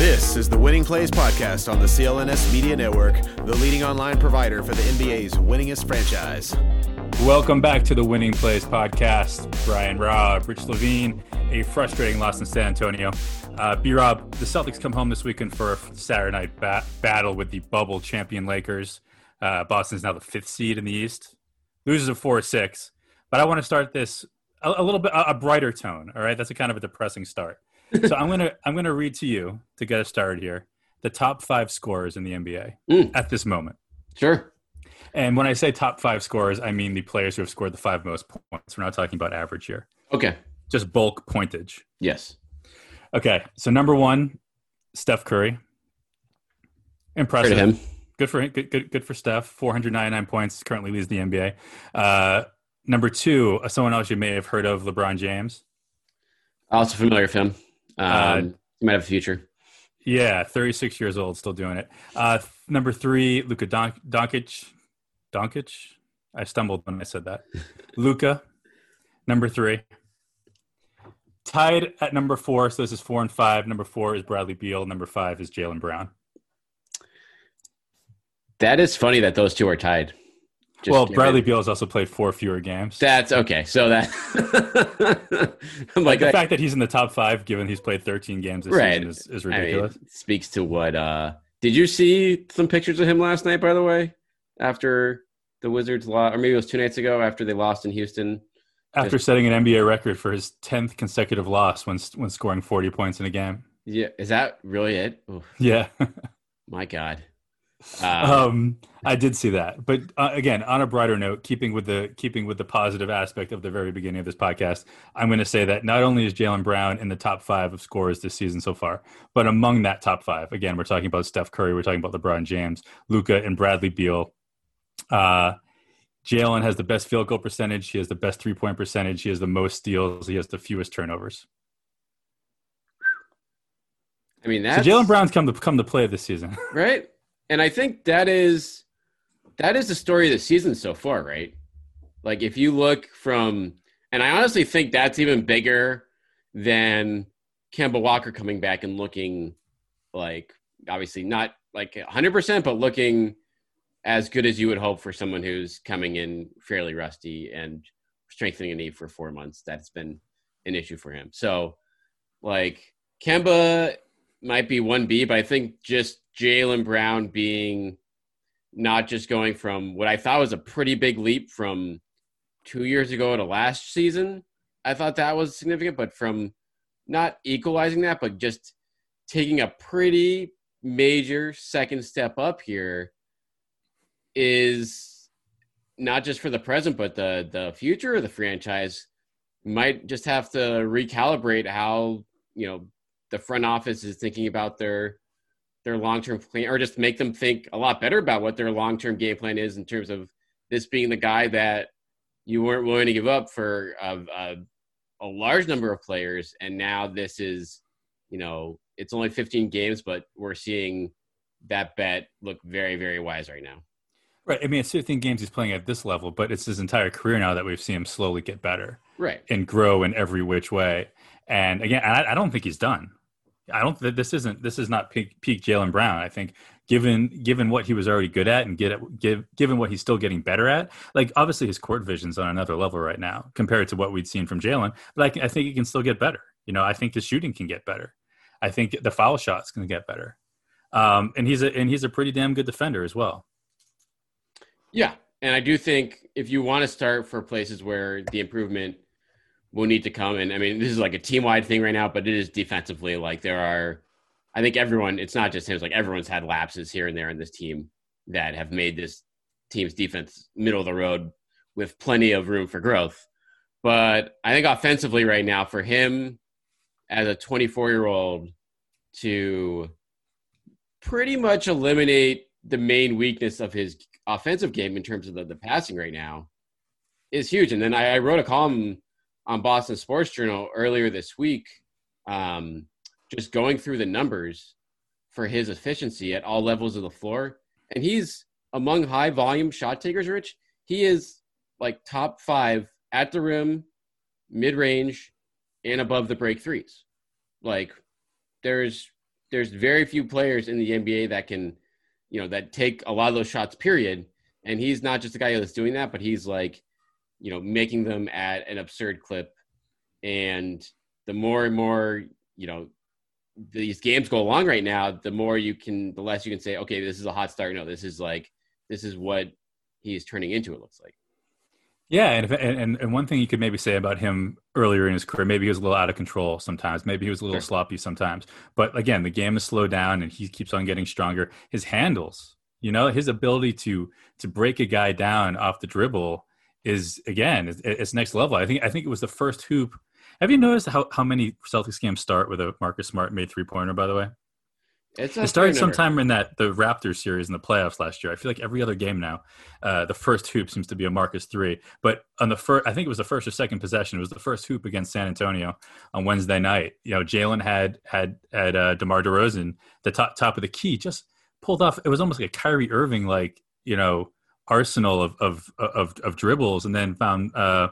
This is the Winning Plays Podcast on the CLNS Media Network, the leading online provider for the NBA's winningest franchise. Welcome back to the Winning Plays Podcast. Brian Robb, Rich Levine, a frustrating loss in San Antonio. Uh, B Rob, the Celtics come home this weekend for a Saturday night ba- battle with the bubble champion Lakers. Uh, Boston's now the fifth seed in the East, loses a 4 6. But I want to start this a, a little bit, a, a brighter tone. All right. That's a kind of a depressing start so I'm gonna I'm gonna read to you to get us started here the top five scorers in the NBA Mm. at this moment. Sure. And when I say top five scorers, I mean the players who have scored the five most points. We're not talking about average here, Okay. just bulk pointage. Yes. Okay, so number one, Steph Curry. Impressive. to him. Good for good, good, good for Steph. 499 points, currently leads the NBA. Uh, number two, someone else you may have heard of, LeBron James. Also familiar with him. Um, Uh, he might have a future. Yeah, 36 years old, still doing it. Uh, th- number three, Luka Don- Doncic. Doncic? I stumbled when I said that. Luka, number three. Tied at number four, so this is four and five. Number four is Bradley Beal. Number five is Jaylen Brown. That is funny that those two are tied. Just well, Bradley Beal has also played four fewer games. That's okay. So that I'm like like the that, fact that he's in the top five, given he's played 13 games this right season, is, is I mean, ridiculous. speaks to what. uh Did you see some pictures of him last night? By the way, after the Wizards lost, or maybe it was two nights ago after they lost in Houston. After setting an NBA record for his 10th consecutive loss when when scoring 40 points in a game. Yeah, is that really it? Oof, Yeah. my God. Uh, um, I did see that, but uh, again, on a brighter note, keeping with the keeping with the positive aspect of the very beginning of this podcast, I'm going to say that not only is Jaylen Brown in the top five of scorers this season so far, but among that top five, again, we're talking about Steph Curry, we're talking about LeBron James, Luka, and Bradley Beal. Uh, Jaylen has the best field goal percentage. He has the best three point percentage. He has the most steals. He has the fewest turnovers. I mean, So Jaylen Brown's come to come to play this season. right? And I think that is that is the story of the season so far, right? Like if you look from and I honestly think that's even bigger than Kemba Walker coming back and looking like obviously not like 100% but looking as good as you would hope for someone who's coming in fairly rusty and strengthening a knee for 4 months. That's been an issue for him. So like Kemba might be 1B, but I think just Jaylen Brown being not just going from what I thought was a pretty big leap from two years ago to last season. I thought that was significant, but from not equalizing that, but just taking a pretty major second step up here is not just for the present, but the the future of the franchise might just have to recalibrate how you know the front office is thinking about their their long term plan, or just make them think a lot better about what their long term game plan is in terms of this being the guy that you weren't willing to give up for a, a, a large number of players, and now this is, you know, it's only 15 games, but we're seeing that bet look very very wise right now. Right. I mean, it's 15 games he's playing at this level, but it's his entire career now that we've seen him slowly get better Right. and grow in every which way. And again, I, I don't think he's done. I don't. This isn't. This is not peak, peak Jaylen Brown. I think, given given what he was already good at, and get give, given what he's still getting better at, like obviously his court vision's on another level right now compared to what we'd seen from Jaylen. But I, I think he can still get better. You know, I think his shooting can get better. I think the foul shot's to get better. Um, and he's a and he's a pretty damn good defender as well. Yeah, and I do think if you want to start for places where the improvement will need to come, and I mean this is like a team wide thing right now, but it is defensively. Like there are, I think everyone. It's not just him. It's like everyone's had lapses here and there in this team that have made this team's defense middle of the road with plenty of room for growth. But I think offensively right now for him as a 24 year old to pretty much eliminate the main weakness of his offensive game in terms of the, the passing right now is huge. And then I, I, wrote a column on Boston Sports Journal earlier this week, um, just going through the numbers for his efficiency at all levels of the floor. And he's among high volume shot takers, Rich. He is like top five at the rim, mid range, and above the break threes. Like there's there's very few players in the NBA that can, you know, that take a lot of those shots. Period. And he's not just a guy that's doing that, but he's like, you know, making them at an absurd clip. And the more and more, you know, these games go along right now, the more you can, the less you can say, okay, this is a hot start. No, this is like, this is what he's turning into. It looks like. Yeah, and, if, and and one thing you could maybe say about him earlier in his career, maybe he was a little out of control sometimes. Maybe he was a little sure. sloppy sometimes. But again, the game is slowed down, and he keeps on getting stronger. His handles, you know, his ability to to break a guy down off the dribble is again it's, it's next level. I think I think it was the first hoop. Have you noticed how how many Celtics games start with a Marcus Smart made three pointer? By the way, it's it started sometime in that the Raptors series in the playoffs last year. I feel like every other game now, uh, the first hoop seems to be a Marcus three. But on the first, I think it was the first or second possession. It was the first hoop against San Antonio on Wednesday night. You know, Jaylen had had had uh, DeMar DeRozan the top top of the key, just pulled off. It was almost like a Kyrie Irving like you know arsenal of of of, of dribbles, and then found uh,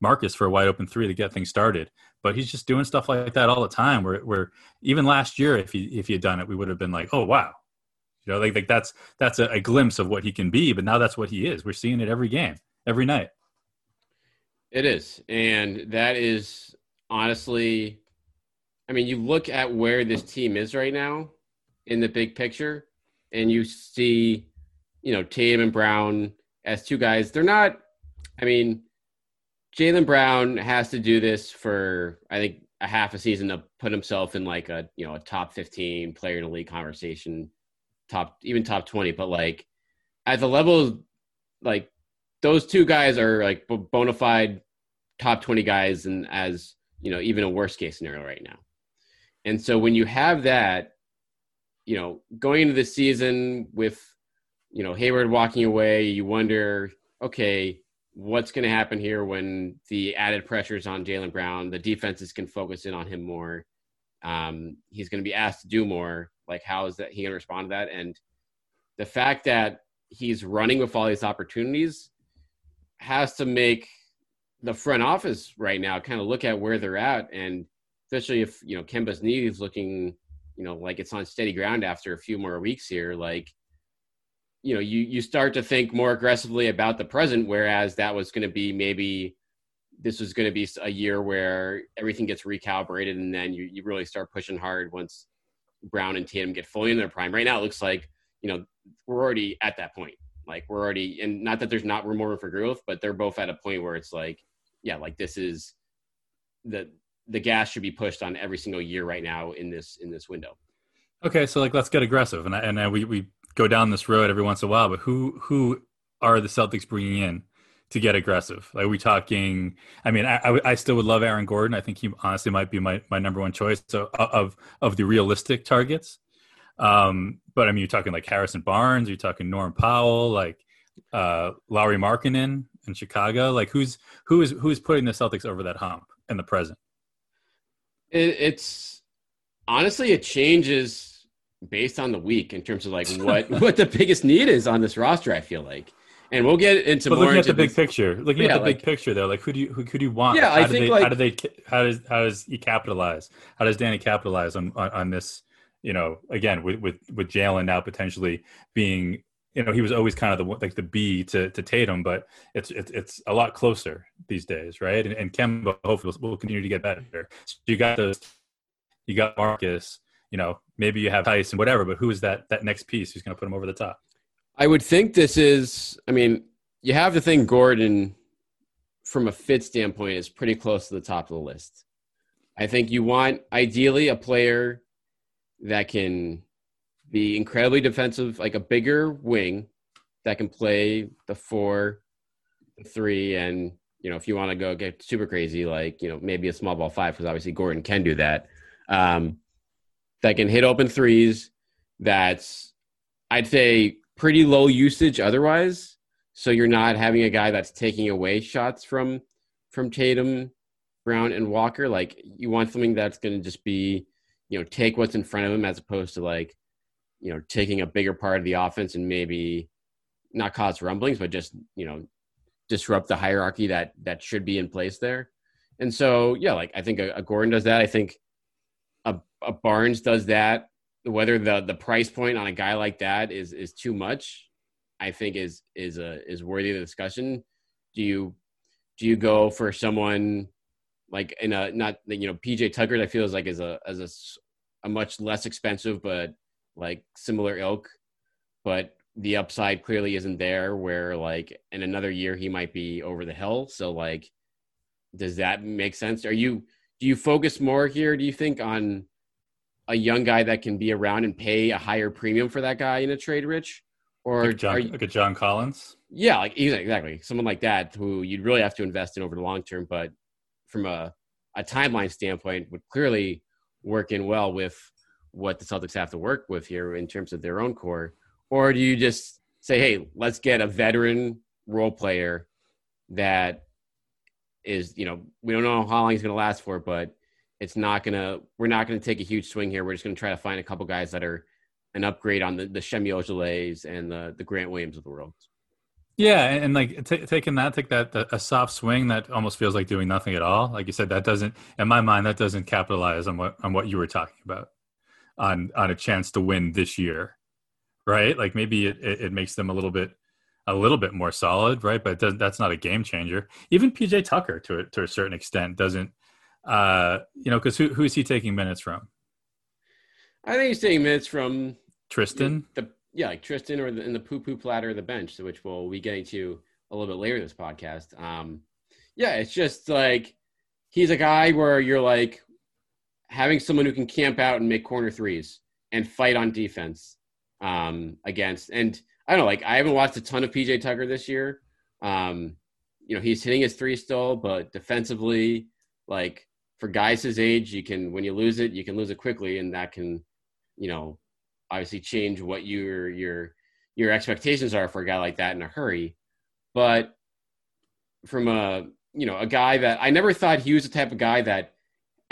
Marcus for a wide open three to get things started but he's just doing stuff like that all the time. Where, where even last year, if he if he had done it, we would have been like, oh wow, you know, like, like that's that's a, a glimpse of what he can be. But now that's what he is. We're seeing it every game, every night. It is, and that is honestly, I mean, you look at where this team is right now in the big picture, and you see, you know, Tatum and Brown as two guys. They're not. I mean, Jaylen Brown has to do this for I think a half a season to put himself in like a you know a top 15 player in the league conversation, top even top 20. But like at the level, like those two guys are like bona fide top 20 guys, and as you know even a worst case scenario right now. And so when you have that, you know, going into the season with you know Hayward walking away, you wonder, okay what's going to happen here when the added pressures on Jaylen Brown, the defenses can focus in on him more. Um, he's going to be asked to do more. Like, how is that he going to respond to that? And the fact that he's running with all these opportunities has to make the front office right now kind of look at where they're at, and especially if you know Kemba's knee is looking, you know, like it's on steady ground after a few more weeks here. Like, you know you you start to think more aggressively about the present whereas that was going to be maybe this was going to be a year where everything gets recalibrated and then you, you really start pushing hard once brown and tatum get fully in their prime. Right now it looks like you know we're already at that point. Like we're already and not that there's not room for growth but they're both at a point where it's like yeah like this is the the gas should be pushed on every single year right now in this in this window. Okay so like let's get aggressive and I, and I, we we go down this road every once in a while, but who who are the Celtics bringing in to get aggressive? Like, are we talking? I mean, I, I still would love Aaron Gordon. I think he honestly might be my, my number one choice so, of of the realistic targets. Um, but I mean, you're talking like Harrison Barnes. You're talking Norm Powell, like uh, Lauri Markkanen in Chicago. Like, who's who is who's putting the Celtics over that hump in the present? It, it's honestly, it changes based on the week in terms of like what what the biggest need is on this roster. I feel like, and we'll get into but more looking at the big picture. Looking yeah, at the like, big picture, though, like who do you who, who do you want? Yeah, how I think they, like, how do they how does how does he capitalize? How does Danny capitalize on on, on this? You know, again with with with Jaylen now potentially being. You know, he was always kind of the like the B to, to Tatum, but it's it's it's a lot closer these days, right? And, and Kemba hopefully will, will continue to get better. So you got those, you got Marcus, you know, maybe you have Theis and whatever, but who is that that next piece who's going to put him over the top? I would think this is. I mean, you have to think Gordon, from a fit standpoint, is pretty close to the top of the list. I think you want ideally a player that can be incredibly defensive, like a bigger wing that can play the four, the three, and you know, if you want to go get super crazy, like you know, maybe a small ball five, because obviously Gordon can do that. Um, that can hit open threes. That's I'd say pretty low usage otherwise. So you're not having a guy that's taking away shots from from Tatum, Brown, and Walker. Like you want something that's going to just be, you know, take what's in front of him as opposed to like, you know, taking a bigger part of the offense and maybe not cause rumblings, but just you know, disrupt the hierarchy that that should be in place there. And so yeah, like I think a, a Gordon does that. I think a, a Barnes does that. Whether the the price point on a guy like that is is too much, I think is is a is worthy of discussion. Do you do you go for someone like in a not you know PJ Tucker? I feel is like is a as a, a much less expensive but like similar ilk, but the upside clearly isn't there. Where like in another year he might be over the hill. So like, does that make sense? Are you do you focus more here? Do you think on a young guy that can be around and pay a higher premium for that guy in a trade, Rich? Or like, John, you, like a John Collins? Yeah, like exactly someone like that who you'd really have to invest in over the long term, but from a a timeline standpoint, would clearly work in well with what the Celtics have to work with here in terms of their own core. Or do you just say, hey, let's get a veteran role player that is you know we don't know how long he's going to last for, but it's not going to we're not going to take a huge swing here. We're just going to try to find a couple guys that are an upgrade on the the Ojeleyes and the the Grant Williams of the world. Yeah, and, and like t- taking that, take that a soft swing that almost feels like doing nothing at all. Like you said, that doesn't, in my mind, that doesn't capitalize on what on what you were talking about, on on a chance to win this year, right? Like maybe it, it, it makes them a little bit a little bit more solid, right? But that's not a game changer. Even PJ Tucker, to a, to a certain extent, doesn't. Uh, you know, because who who is he taking minutes from? I think he's taking minutes from Tristan. The, yeah, like Tristan or the, in the poo poo platter of the bench, which we'll be getting to a little bit later in this podcast. Um, yeah, it's just like he's a guy where you're like having someone who can camp out and make corner threes and fight on defense um, against and I don't know, like I haven't watched a ton of PJ Tucker this year. Um, you know, he's hitting his three still, but defensively, like for guys his age, you can when you lose it, you can lose it quickly, and that can, you know, obviously change what your your your expectations are for a guy like that in a hurry. But from a you know a guy that I never thought he was the type of guy that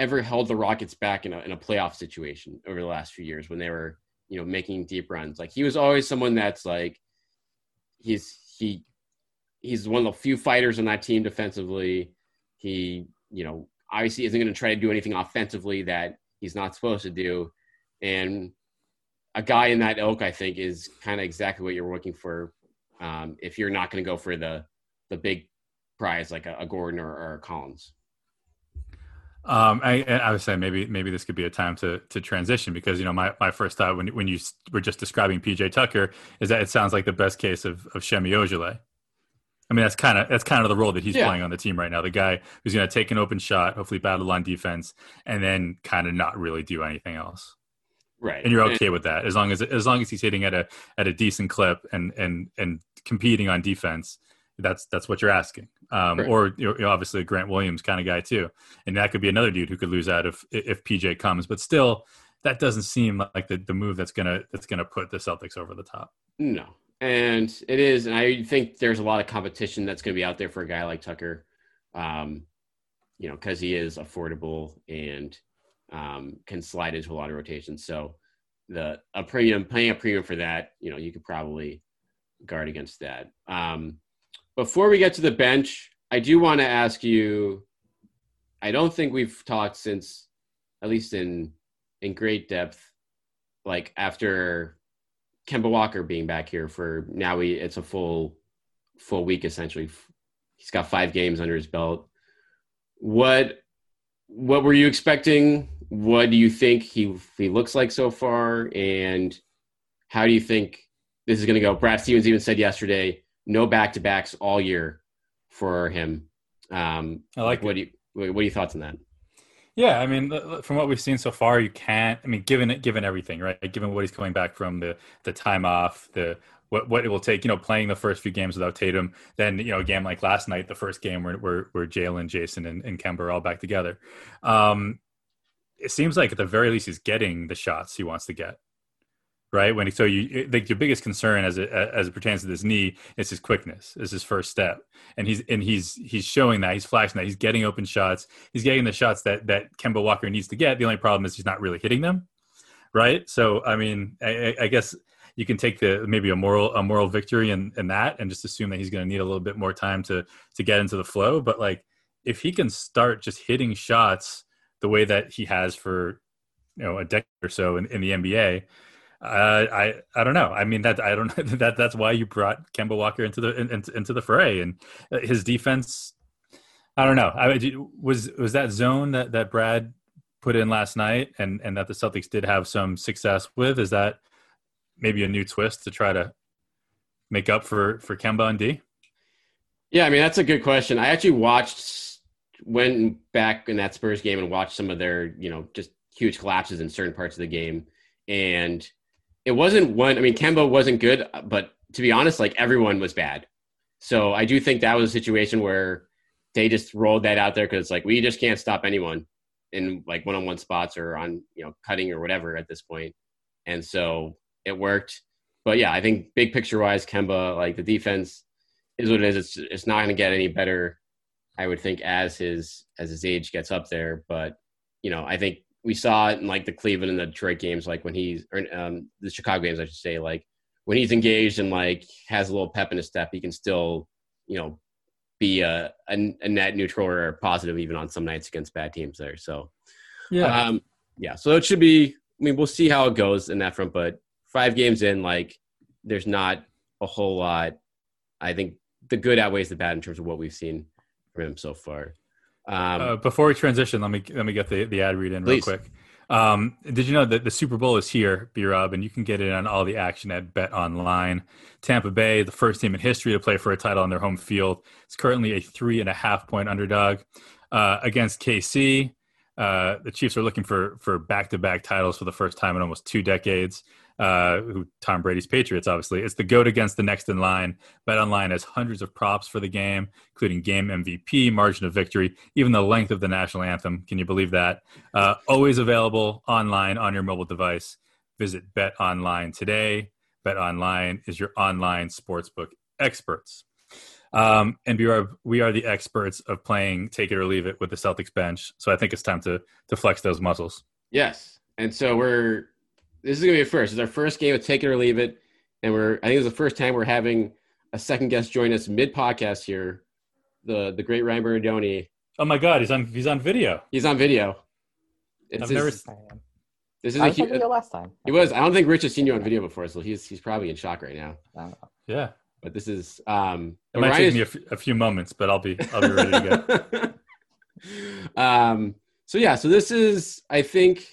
ever held the Rockets back in a in a playoff situation over the last few years when they were you know, making deep runs. Like he was always someone that's like he's he he's one of the few fighters on that team defensively. He, you know, obviously isn't going to try to do anything offensively that he's not supposed to do. And a guy in that ilk, I think, is kind of exactly what you're looking for. Um, if you're not going to go for the the big prize like a, a Gordon or, or a Collins. Um, I, I would say maybe maybe this could be a time to to transition because you know my, my first thought when when you were just describing PJ Tucker is that it sounds like the best case of of Semi Ojeleye. I mean that's kind of that's kind of the role that he's yeah. playing on the team right now. The guy who's going to take an open shot, hopefully battle on defense, and then kind of not really do anything else. Right, and you're okay and, with that as long as as long as he's hitting at a at a decent clip and and and competing on defense that's that's what you're asking. Um, right. Or you know, obviously a Grant Williams kind of guy too, and that could be another dude who could lose out if if PJ comes. But still, that doesn't seem like the, the move that's gonna that's gonna put the Celtics over the top. No, and it is, and I think there's a lot of competition that's gonna be out there for a guy like Tucker. Um, you know, because he is affordable and um, can slide into a lot of rotations. So the a premium paying a premium for that, you know, you could probably guard against that. Um, before we get to the bench, I do want to ask you. I don't think we've talked since, at least in in great depth, like after Kemba Walker being back here for now. We it's a full full week essentially. He's got five games under his belt. What what were you expecting what do you think he he looks like so far, and how do you think this is going to go? Brad Stevens even said yesterday, no back to backs all year for him. Um, I like. What it. do you what are your thoughts on that? Yeah, I mean, from what we've seen so far, you can't. I mean, given it, given everything, right? Given what he's coming back from, the the time off, the what what it will take, you know, playing the first few games without Tatum, then you know, a game like last night, the first game where where, where Jaylen, Jayson, and, and Kemba are all back together. Um, it seems like at the very least he's getting the shots he wants to get right? When so you like your biggest concern as it as it pertains to this knee is his quickness, is his first step, and he's and he's he's showing that he's flashing that he's getting open shots, he's getting the shots that that Kemba Walker needs to get. The only problem is he's not really hitting them, right? So I mean, I, I guess you can take the maybe a moral a moral victory in in that, and just assume that he's going to need a little bit more time to to get into the flow. But like if he can start just hitting shots the way that he has for you know a decade or so in, in the NBA uh, I I don't know. I mean that I don't that that's why you brought Kemba Walker into the in, into the fray and uh, his defense. I don't know. I was was that zone that that Brad put in last night and and that the Celtics did have some success with. Is that maybe a new twist to try to make up for for Kemba and D? Yeah, I mean that's a good question. I actually watched went back in that Spurs game and watched some of their you know just huge collapses in certain parts of the game and it wasn't one. I mean, Kemba wasn't good, but to be honest, like everyone was bad. So I do think that was a situation where they just rolled that out there because like we just can't stop anyone in like one-on-one spots or on you know cutting or whatever at this point, and so it worked. But yeah, I think big picture wise, Kemba like the defense is what it is. It's it's not going to get any better, I would think, as his as his age gets up there. But you know, I think we saw it in like the Cleveland and the Detroit games, like when he's or um, the Chicago games, I should say, like when he's engaged and like has a little pep in his step, he can still, you know, be a, a, a net neutral or positive even on some nights against bad teams there. So, yeah, um, yeah. So it should be. I mean, we'll see how it goes in that front, but five games in, like, there's not a whole lot. I think the good outweighs the bad in terms of what we've seen from him so far. Um, uh, before we transition, let me let me get the, the ad read in please. real quick. Um, did you know that the Super Bowl is here, B Rob, and you can get in on all the action at Bet Online. Tampa Bay, the first team in history to play for a title on their home field, is currently a three and a half point underdog uh, against KC. Uh, the Chiefs are looking for for back to back titles for the first time in almost two decades uh, who Tom Brady's Patriots, obviously. It's the goat against the next in line. Bet online has hundreds of props for the game, including game MVP, margin of victory, even the length of the national anthem. Can you believe that? Uh, always available online on your mobile device. Visit Bet Online today. Bet Online is your online sportsbook experts. Um, and we are, we are the experts of playing take it or leave it with the Celtics bench. So I think it's time to to flex those muscles. Yes, and so we're this is gonna be a first. It's our first game of Take It or Leave It, and we're I think it's the first time we're having a second guest join us mid podcast here. The the great Ryan Bernardoni. Oh my God, he's on he's on video. He's on video. It's I've his, never. This is I was a, on video last time. He was. I don't think Rich has seen you on video before, so he's he's probably in shock right now. Yeah. But this is. um It might Ryan take is, me a, f- a few moments, but I'll be I'll be ready to go. um. So yeah. So this is I think.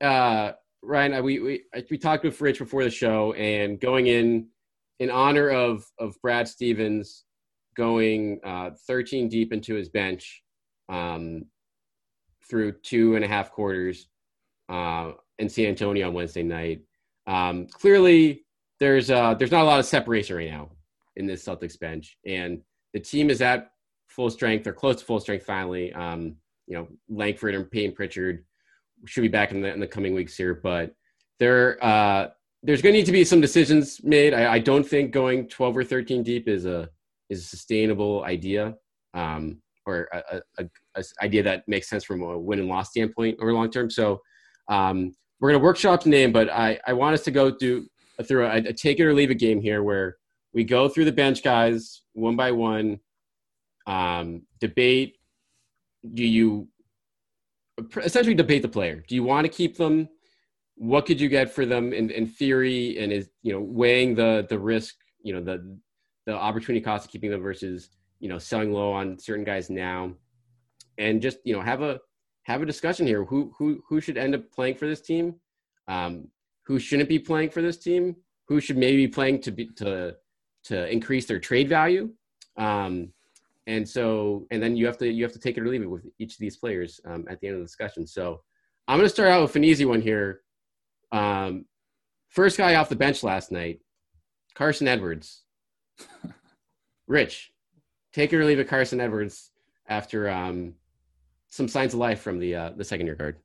uh Ryan, we we we talked with Rich before the show, and going in in honor of of Brad Stevens going uh, 13 deep into his bench um, through two and a half quarters uh, in San Antonio on Wednesday night. Um, clearly, there's uh, there's not a lot of separation right now in this Celtics bench, and the team is at full strength or close to full strength finally. Um, you know, Langford and Payton Pritchard should be back in the, in the coming weeks here, but there uh, there's going to need to be some decisions made. I, I, don't think going 12 or 13 deep is a is a sustainable idea um, or a, a, a, idea that makes sense from a win and loss standpoint over long term. So um, we're going to workshop the name, but I, I want us to go through through a, a take it or leave it game here where we go through the bench guys one by one, um, debate. Do you essentially debate the player. Do you want to keep them? What could you get for them in, in theory? And is you know weighing the the risk, you know the the opportunity cost of keeping them versus you know selling low on certain guys now, and just you know have a have a discussion here. Who who who should end up playing for this team? Um, who shouldn't be playing for this team? Who should maybe be playing to be to to increase their trade value? Um, and so and then you have to you have to take it or leave it with each of these players um, at the end of the discussion. So I'm going to start out with an easy one here. Um, first guy off the bench last night, Carsen Edwards. Rich, take it or leave it, Carsen Edwards after um, some signs of life from the uh, the second year guard.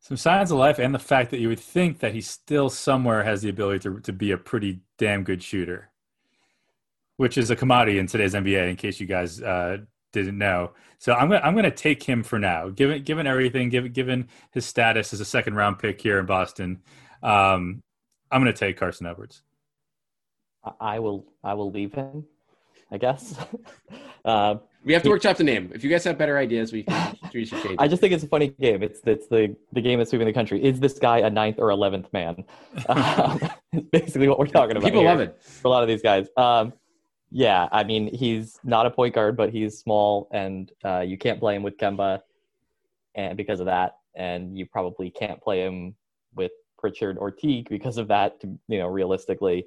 Some signs of life, and the fact that you would think that he still somewhere has the ability to to be a pretty damn good shooter, which is a commodity in today's NBA. In case you guys uh, didn't know, so I'm gonna I'm gonna take him for now. Given given everything, given given his status as a second round pick here in Boston, um, I'm gonna take Carsen Edwards. I will I will leave him. I guess. uh, we have to workshop the name. If you guys have better ideas, we can we should change. I just think it's a funny game. It's it's the the game that's sweeping the country. Is this guy a ninth or eleventh man? Um, it's basically what we're talking about. People love it for a lot of these guys. Um, yeah, I mean he's not a point guard, but he's small, and uh, you can't play him with Kemba, and because of that, and you probably can't play him with Pritchard or Teague because of that. You know, realistically,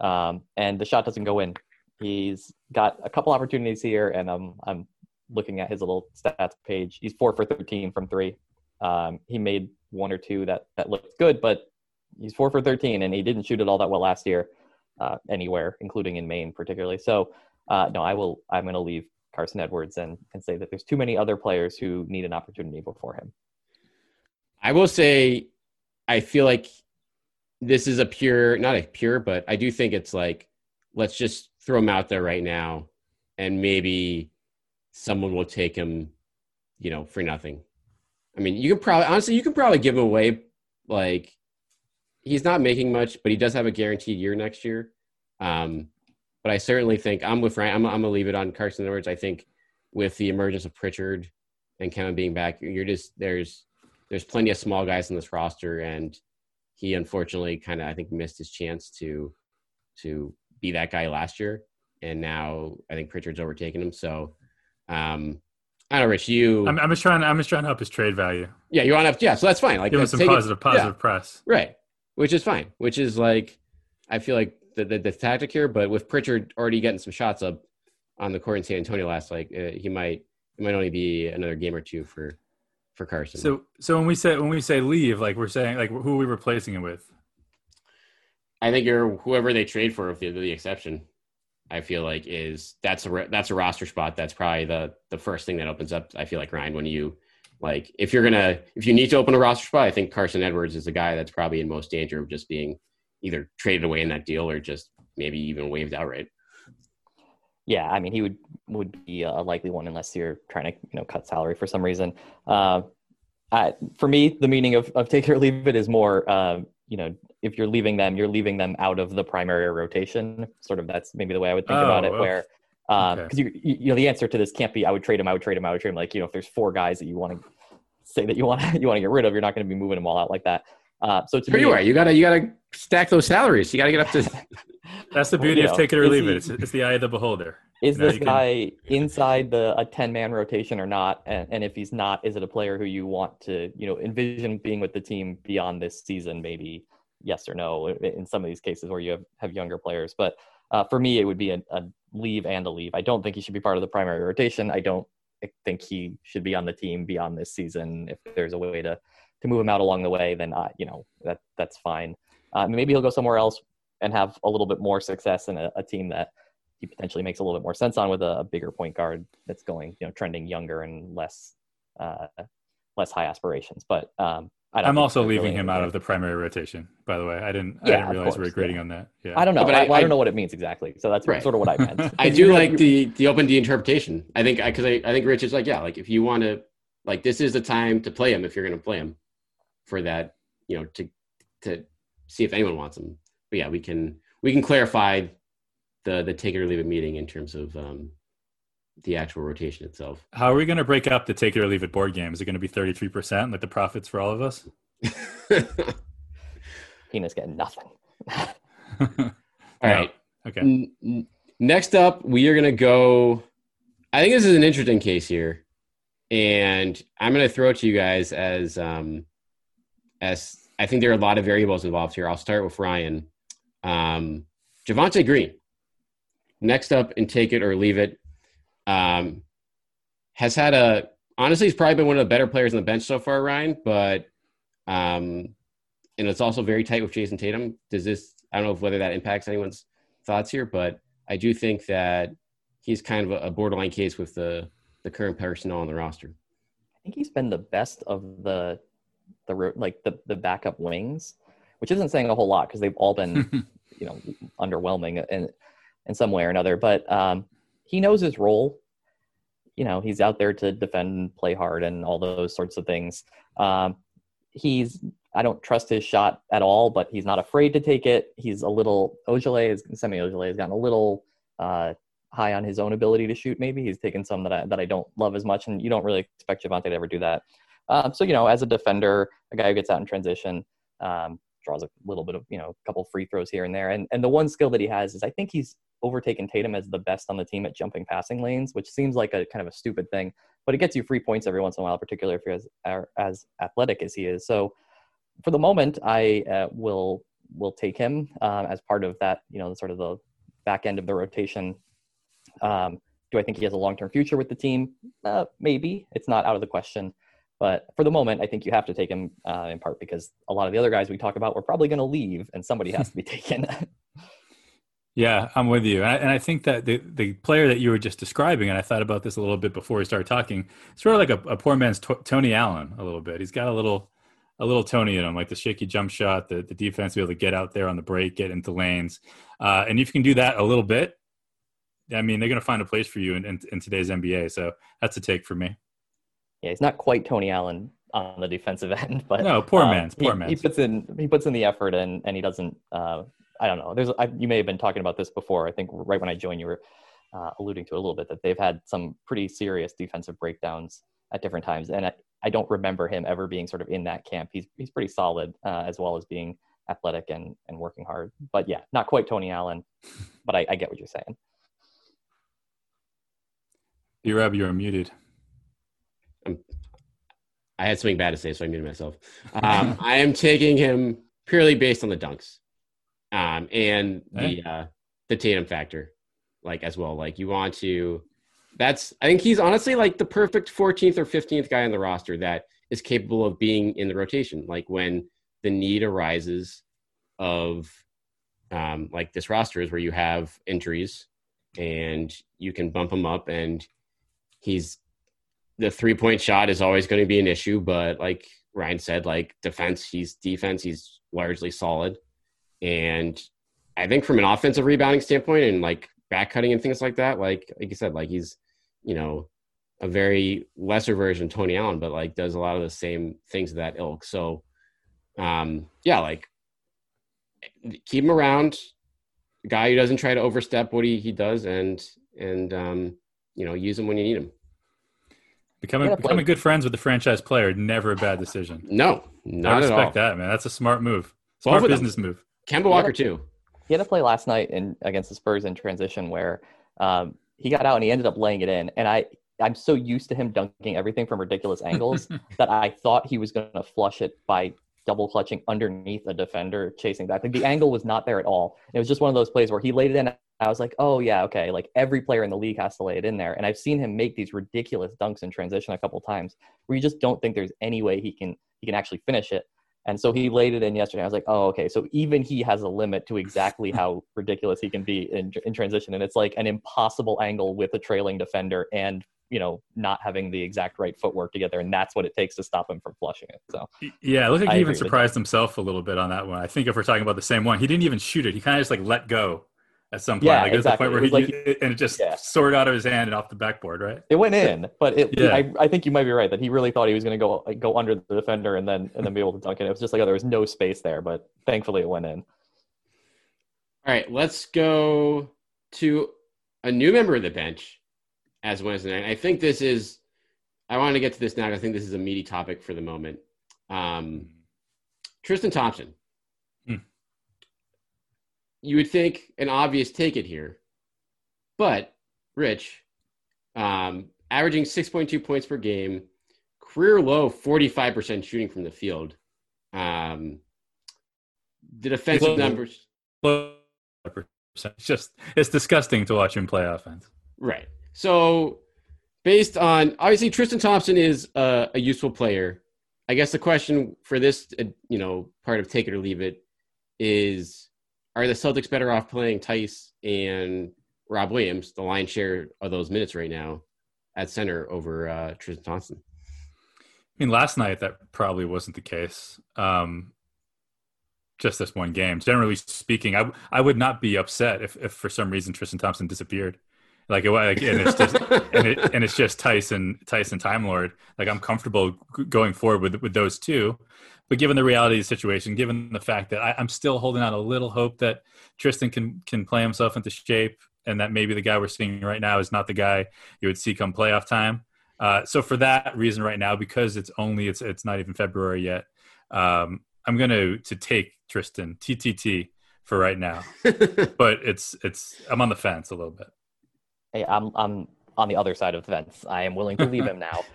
um, and the shot doesn't go in. He's got a couple opportunities here, and I'm I'm looking at his little stats page. He's four for 13 from three. Um, he made one or two that that looked good, but he's four for 13, and he didn't shoot it all that well last year uh, anywhere, including in Maine particularly. So uh, no, I will. I'm going to leave Carsen Edwards and and say that there's too many other players who need an opportunity before him. I will say, I feel like this is a pure, not a pure, but I do think it's like let's just throw him out there right now, and maybe someone will take him, you know, for nothing. I mean, you can probably honestly you can probably give him away. Like he's not making much, but he does have a guaranteed year next year. Um, but I certainly think I'm with Frank. I'm, I'm gonna leave it on Carsen Edwards. I think with the emergence of Pritchard and Kemba being back, you're just there's there's plenty of small guys in this roster, and he unfortunately kind of I think missed his chance to to be that guy last year, and now I think Pritchard's overtaken him. So, um, I don't know, Rich. You, I'm, I'm, just trying. I'm just trying to help his trade value. Yeah, you want to. Yeah, so that's fine. Like, give him some positive, it, positive yeah, press. Right, which is fine. Which is like, I feel like the, the, the tactic here. But with Pritchard already getting some shots up on the court in San Antonio last, like uh, he might, it might only be another game or two for for Carsen. So, so when we say when we say leave, like we're saying, like who are we replacing it with? I think you're whoever they trade for, with the, the exception. I feel like is that's a that's a roster spot. That's probably the the first thing that opens up. I feel like Ryan when you like if you're gonna if you need to open a roster spot, I think Carsen Edwards is the guy that's probably in most danger of just being either traded away in that deal or just maybe even waived outright. Yeah, I mean he would would be a likely one unless you're trying to you know cut salary for some reason. Uh, I, for me, the meaning of, of take it or leave it is more uh, you know if you're leaving them, you're leaving them out of the primary rotation. Sort of that's maybe the way I would think oh, about it. Okay. Where because um, okay. you you know the answer to this can't be I would trade him, I would trade him, I would trade him. Like you know if there's four guys that you want to say that you want to you want to get rid of, you're not going to be moving them all out like that. Uh, so to me, you are. You gotta you gotta stack those salaries. You gotta get up to. That's the beauty well, of know, take it or leave he, it. It's, it's, the eye of the beholder. Is you know, this guy can... inside the a ten man rotation or not? And, and if he's not, is it a player who you want to you know envision being with the team beyond this season? Maybe yes or no in some of these cases where you have, have younger players. But uh, for me, it would be a, a, leave and a leave. I don't think he should be part of the primary rotation. I don't think he should be on the team beyond this season. If there's a way to to move him out along the way, then uh, you know that that's fine. Uh, maybe he'll go somewhere else and have a little bit more success in a, a team that he potentially makes a little bit more sense on with a, a bigger point guard that's going, you know, trending younger and less uh, less high aspirations. But um, I'm also leaving him out of the primary rotation. By the way, I didn't. Yeah, I didn't realize course, we are grading yeah. on that. Yeah, I don't know, but I, I, I, don't know what it means exactly. So that's right. sort of what I meant. I do like the the open D interpretation. I think because I, I think Rich is like yeah, like if you want to, like this is the time to play him if you're going to play him, for that you know to to see if anyone wants him. But yeah, we can we can clarify the the take it or leave it meeting in terms of um, the actual rotation itself. How are we going to break up the take it or leave it board game? Is it going to be 33%, like the profits for all of us? Penis getting nothing. all right. Okay. N- next up, we are going to go. I think this is an interesting case here. and I'm going to throw it to you guys as um, as I think there are a lot of variables involved here. I'll start with Ryan. Um, Javonte Green, next up, and take it or leave it. Um, has had a honestly, he's probably been one of the better players on the bench so far, Ryan. But um, and it's also very tight with Jayson Tatum. Does this? I don't know if whether that impacts anyone's thoughts here, but I do think that he's kind of a borderline case with the the current personnel on the roster. I think he's been the best of the the like the the backup wings, which isn't saying a whole lot because they've all been you know underwhelming in in some way or another. But um, he knows his role. You know, he's out there to defend, play hard, and all those sorts of things. Um, he's I don't trust his shot at all, but he's not afraid to take it. He's a little is Semi Ojeleye has gotten a little uh, high on his own ability to shoot. Maybe he's taken some that I that I don't love as much, and you don't really expect Javonte to ever do that. Um, so you know, as a defender, a guy who gets out in transition, um, draws a little bit of you know a couple free throws here and there, and and the one skill that he has is I think he's overtaken Tatum as the best on the team at jumping passing lanes, which seems like a kind of a stupid thing, but it gets you free points every once in a while, particularly if you're as, as athletic as he is. So for the moment, I uh, will will take him um, as part of that, you know, sort of the back end of the rotation. Um, do I think he has a long term future with the team? Uh, maybe it's not out of the question. But for the moment, I think you have to take him uh, in part because a lot of the other guys we talk about were probably going to leave, and somebody has to be taken. yeah, I'm with you, and I, and I, think that the the player that you were just describing, and I thought about this a little bit before we started talking, sort of like a, a poor man's t- Tony Allen a little bit. He's got a little a little Tony in him, like the shaky jump shot, the, the defense be able to get out there on the break, get into lanes. Uh, and if you can do that a little bit, I mean, they're going to find a place for you in, in, in, today's NBA. So that's a take for me. Yeah, he's not quite Tony Allen on the defensive end, but no, poor um, man's poor man. He, puts in he puts in the effort and and he doesn't. Uh, I don't know. There's I, you may have been talking about this before. I think right when I joined, you were uh, alluding to a little bit that they've had some pretty serious defensive breakdowns at different times, and I, I don't remember him ever being sort of in that camp. He's he's pretty solid uh, as well as being athletic and and working hard. But yeah, not quite Tony Allen, but I, I get what you're saying. B-Rob, you're muted. I'm, I had something bad to say, so I muted myself. Um, I am taking him purely based on the dunks, um, and the uh, the Tatum factor, like as well. Like you want to that's I think he's honestly like the perfect 14th or 15th guy on the roster that is capable of being in the rotation. Like when the need arises of um, like this roster is where you have injuries and you can bump him up and he's the three point shot is always going to be an issue, but like Ryan said, like defense, he's defense, he's largely solid. And I think from an offensive rebounding standpoint and like back cutting and things like that. Like like you said, like he's you know a very lesser version Tony Allen, but like does a lot of the same things of that ilk. So um yeah, like keep him around. Guy who doesn't try to overstep what he, he does and and um you know use him when you need him. Becoming becoming good friends with the franchise player, never a bad decision. No, not at all. I respect that, man. That's a smart move. Smart business them. move. Kemba Walker too he had a play last night in against the Spurs in transition where um, he got out and he ended up laying it in. And I I'm so used to him dunking everything from ridiculous angles that I thought he was going to flush it by double clutching underneath a defender chasing back. Like the angle was not there at all. It was just one of those plays where he laid it in. I was like, oh yeah, okay. Like every player in the league has to lay it in there. And I've seen him make these ridiculous dunks in transition a couple times where you just don't think there's any way he can he can actually finish it. And so he laid it in yesterday. I was like, oh, okay. So even he has a limit to exactly how ridiculous he can be in, in transition. And it's like an impossible angle with a trailing defender and, you know, not having the exact right footwork together. And that's what it takes to stop him from flushing it. So, yeah, it looked like I he even surprised himself a little bit on that one. I think if we're talking about the same one, he didn't even shoot it. He kind of just like let go at some point. Yeah, like exactly. the point where he like, and it just yeah. soared out of his hand and off the backboard, right? It went in, but it, yeah. I, I think you might be right that he really thought he was going to go like, go under the defender and then and then be able to dunk it. It was just like oh, there was no space there, but thankfully it went in. All right, let's go to a new member of the bench as Wednesday night. I think this is. I want to get to this now. I think this is a meaty topic for the moment. Um, Tristan Thompson you would think an obvious take it here. But Rich, um, averaging 6.2 points per game, career low 45% shooting from the field. Um, the defensive Low. numbers, It's just it's disgusting to watch him play offense. right? So, based on obviously Tristan Thompson is a, a useful player. I guess the question for this, uh, you know, part of take it or leave it is: Are the Celtics better off playing Theis and Rob Williams, the lion's share of those minutes right now, at center over uh, Tristan Thompson? I mean, last night that probably wasn't the case. Um, just this one game. Generally speaking, I I would not be upset if, if for some reason Tristan Thompson disappeared. Like, it, like and it's just and, it, and it's just Tyson Tyson Time Lord. Like I'm comfortable going forward with with those two. But given the reality of the situation, given the fact that I, I'm still holding out a little hope that Tristan can can play himself into shape, and that maybe the guy we're seeing right now is not the guy you would see come playoff time. Uh, so for that reason, right now, because it's only it's it's not even February yet, um, I'm gonna to take Tristan TTT for right now. but it's it's I'm on the fence a little bit. Hey, I'm I'm on the other side of the fence. I am willing to leave him now.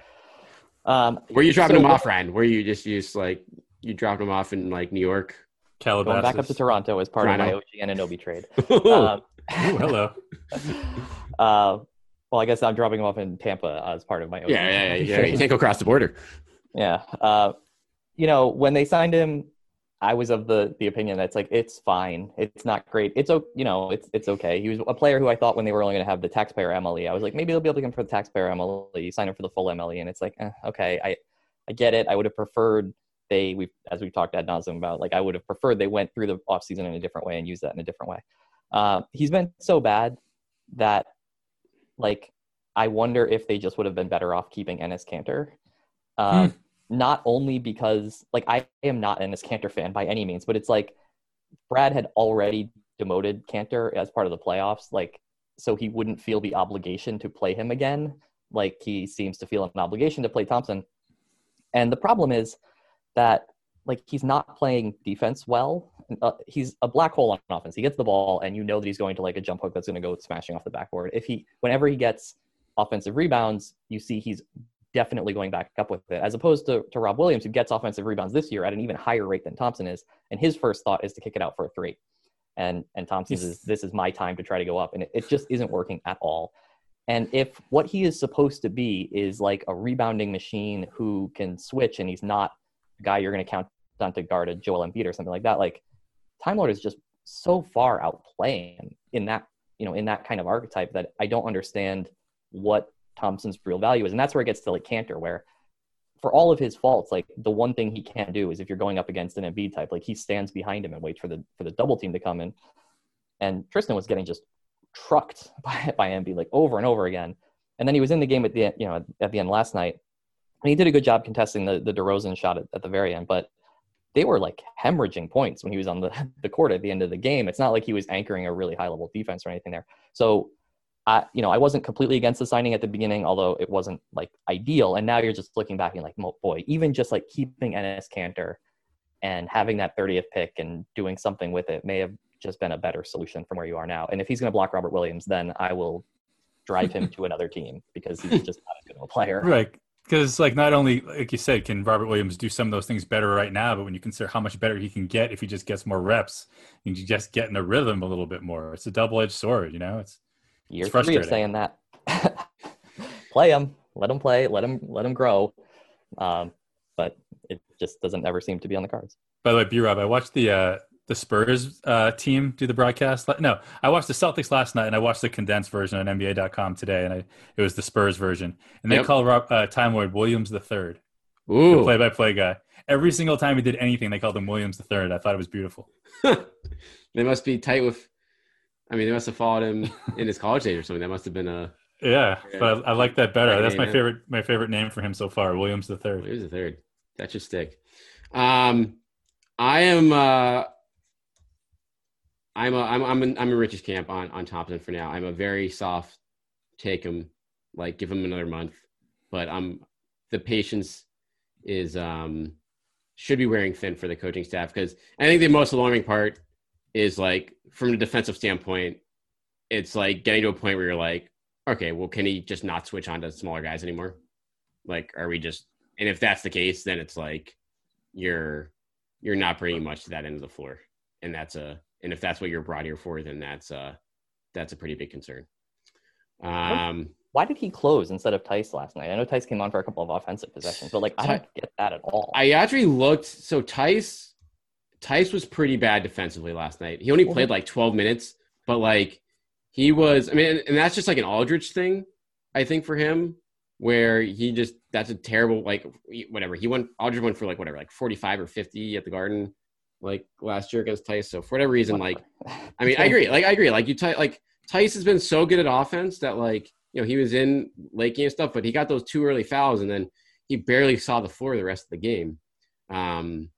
Um, Were you dropping so him off, Ryan? Were you just used like you dropped him off in like New York? Going Calabasas. back up to Toronto as part of my OG Anunoby trade. Ooh, Um, Ooh, hello. uh, well, I guess I'm dropping him off in Tampa as part of my OG. yeah, yeah, yeah, yeah. You can't go across the border. Yeah. Uh, you know, when they signed him, I was of the the opinion that it's like it's fine. It's not great. It's o- you know, it's it's okay. He was a player who I thought when they were only going to have the taxpayer MLE, I was like maybe they'll be able to get him for the taxpayer MLE, sign him for the full MLE, and it's like eh, okay, I I get it. I would have preferred they we as we've talked ad nauseum about like I would have preferred they went through the offseason in a different way and used that in a different way. Uh, he's been so bad that like I wonder if they just would have been better off keeping Enes Kanter. Um, Not only because like I am not an Kanter fan by any means, but it's like Brad had already demoted Kanter as part of the playoffs, like so he wouldn't feel the obligation to play him again. Like he seems to feel an obligation to play Thompson. And the problem is that like he's not playing defense well. Uh, he's a black hole on offense. He gets the ball, and you know that he's going to like a jump hook that's going to go smashing off the backboard. If he, whenever he gets offensive rebounds, you see he's definitely going back up with it, as opposed to, to Rob Williams, who gets offensive rebounds this year at an even higher rate than Thompson is, and his first thought is to kick it out for a three. And and Thompson's is this is my time to try to go up, and it, it just isn't working at all. And if what he is supposed to be is like a rebounding machine who can switch, and he's not a guy you're going to count on to guard a Joel Embiid or something like that, like Time Lord is just so far outplaying in that you know in that kind of archetype that I don't understand what Thompson's real value is, and that's where it gets to like Kanter, where for all of his faults, like the one thing he can't do is if you're going up against an Embiid type, like he stands behind him and waits for the for the double team to come in. And Tristan was getting just trucked by by Embiid like over and over again. And then he was in the game at the end, you know at the end last night, and he did a good job contesting the the DeRozan shot at, at the very end, but they were like hemorrhaging points when he was on the, the court at the end of the game. It's not like he was anchoring a really high level defense or anything there. So I, you know, I wasn't completely against the signing at the beginning, although it wasn't like ideal. And now you're just looking back and like, "Mo- boy, even just like keeping Enes Kanter and having that 30th pick and doing something with it may have just been a better solution from where you are now. And if he's going to block Robert Williams, then I will drive him to another team because he's just not as good of a player. Right. Because, like, not only, like you said, can Robert Williams do some of those things better right now, but when you consider how much better he can get if he just gets more reps and you just get in the rhythm a little bit more, it's a double edged sword, you know? It's Year three of saying that. play him, let him play, let him let him grow. Um, but it just doesn't ever seem to be on the cards. By the way, B Rob, I watched the uh, the Spurs uh, team do the broadcast. No, I watched the Celtics last night, and I watched the condensed version on NBA.com today, and I, it was the Spurs version. And they Yep. call Rob, uh, Time Lord Williams the third, the play-by-play guy. Every single time he did anything, they called him Williams the third. I thought it was beautiful. they must be tight with. I mean, they must have followed him in his college days or something. That must have been a. Yeah, Yeah. but I, I like that better. Right, That's my favorite. My favorite name for him so far, Williams the third. Here's the third. That should stick. Um, I am. Uh, I'm a. I'm. I'm in, I'm in Rich's camp on on Thompson for now. I'm a very soft take him, like give him another month, but I'm the patience is um should be wearing thin for the coaching staff because I think the most alarming part is like from a defensive standpoint, it's like getting to a point where you're like, okay, well, can he just not switch on to smaller guys anymore? Like, are we just? And if that's the case, then it's like you're you're not bringing much to that end of the floor, and that's a and if that's what you're brought here for, then that's a that's a pretty big concern. Um, Why did he close instead of Theis last night? I know Theis came on for a couple of offensive possessions, but like I don't get that at all. I actually looked. So Theis, Theis was pretty bad defensively last night. He only played like 12 minutes, but like he was. I mean, and that's just like an Aldridge thing, I think for him, where he just that's a terrible like whatever. He went Aldridge went for like whatever, like 45 or 50 at the Garden, like last year against Theis. So for whatever reason, like I mean, I agree. Like I agree. Like you like Theis has been so good at offense that like you know he was in late game stuff, but he got those two early fouls and then he barely saw the floor the rest of the game. Um,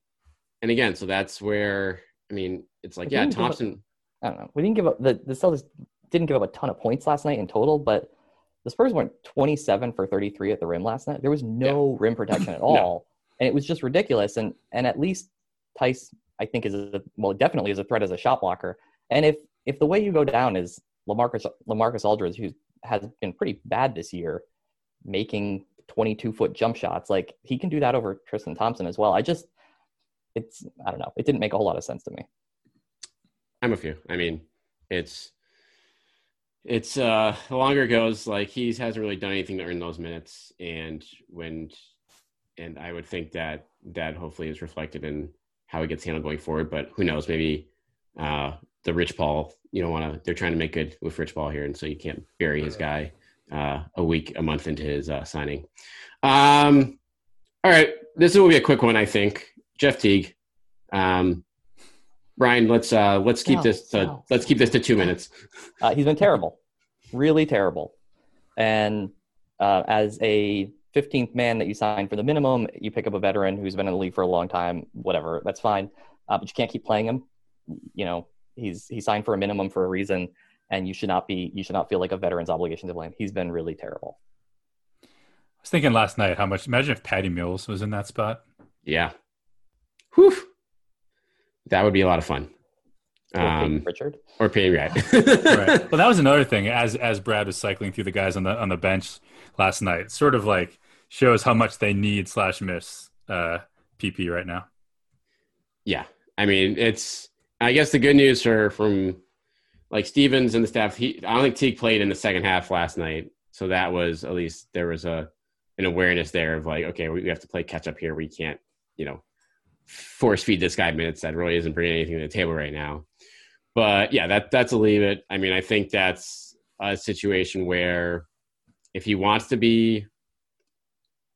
and again, so that's where I mean, it's like We yeah, didn't up- Thompson. I don't know. We didn't give up the the Celtics didn't give up a ton of points last night in total, but the Spurs went 27 for 33 at the rim last night. There was no rim protection at all, and it was just ridiculous. And and at least Theis, I think, is a, well, definitely is a threat as a shot blocker. And if if the way you go down is LaMarcus LaMarcus Aldridge, who has been pretty bad this year, making 22 foot jump shots, like he can do that over Tristan Thompson as well. I just it's I don't know. It didn't make a whole lot of sense to me. I'm with you. I mean, it's it's uh the longer it goes, like he hasn't really done anything to earn those minutes, and when and I would think that that hopefully is reflected in how he gets handled going forward. But who knows? Maybe uh the Rich Paul, you don't want to. They're trying to make good with Rich Paul here, and so you can't bury his guy uh, a week, a month into his uh, signing. Um, all right, this will be a quick one, I think. Jeff Teague. Um, Brian, let's uh, let's keep No, this to, no. let's keep this to two minutes. Uh, he's been terrible, really terrible. And uh, as a 15th man that you sign for the minimum, you pick up a veteran who's been in the league for a long time. Whatever, that's fine. Uh, but you can't keep playing him. You know, he's he signed for a minimum for a reason, and you should not be you should not feel like a veteran's obligation to blame. He's been really terrible. I was thinking last night how much. Imagine if Patty Mills was in that spot. Yeah. Whew. That would be a lot of fun. Um, Richard. or paying right. right. Well, that was another thing. As as Brad was cycling through the guys on the on the bench last night, sort of like shows how much they need slash miss uh, PP right now. Yeah, I mean, it's. I guess the good news for from like Stevens and the staff. He, I don't think Teague played in the second half last night, so that was at least there was a an awareness there of like, okay, we we have to play catch up here. We can't, you know, force feed this guy minutes that really isn't bringing anything to the table right now. But yeah, that that's a leave it. I mean, I think that's a situation where if he wants to be,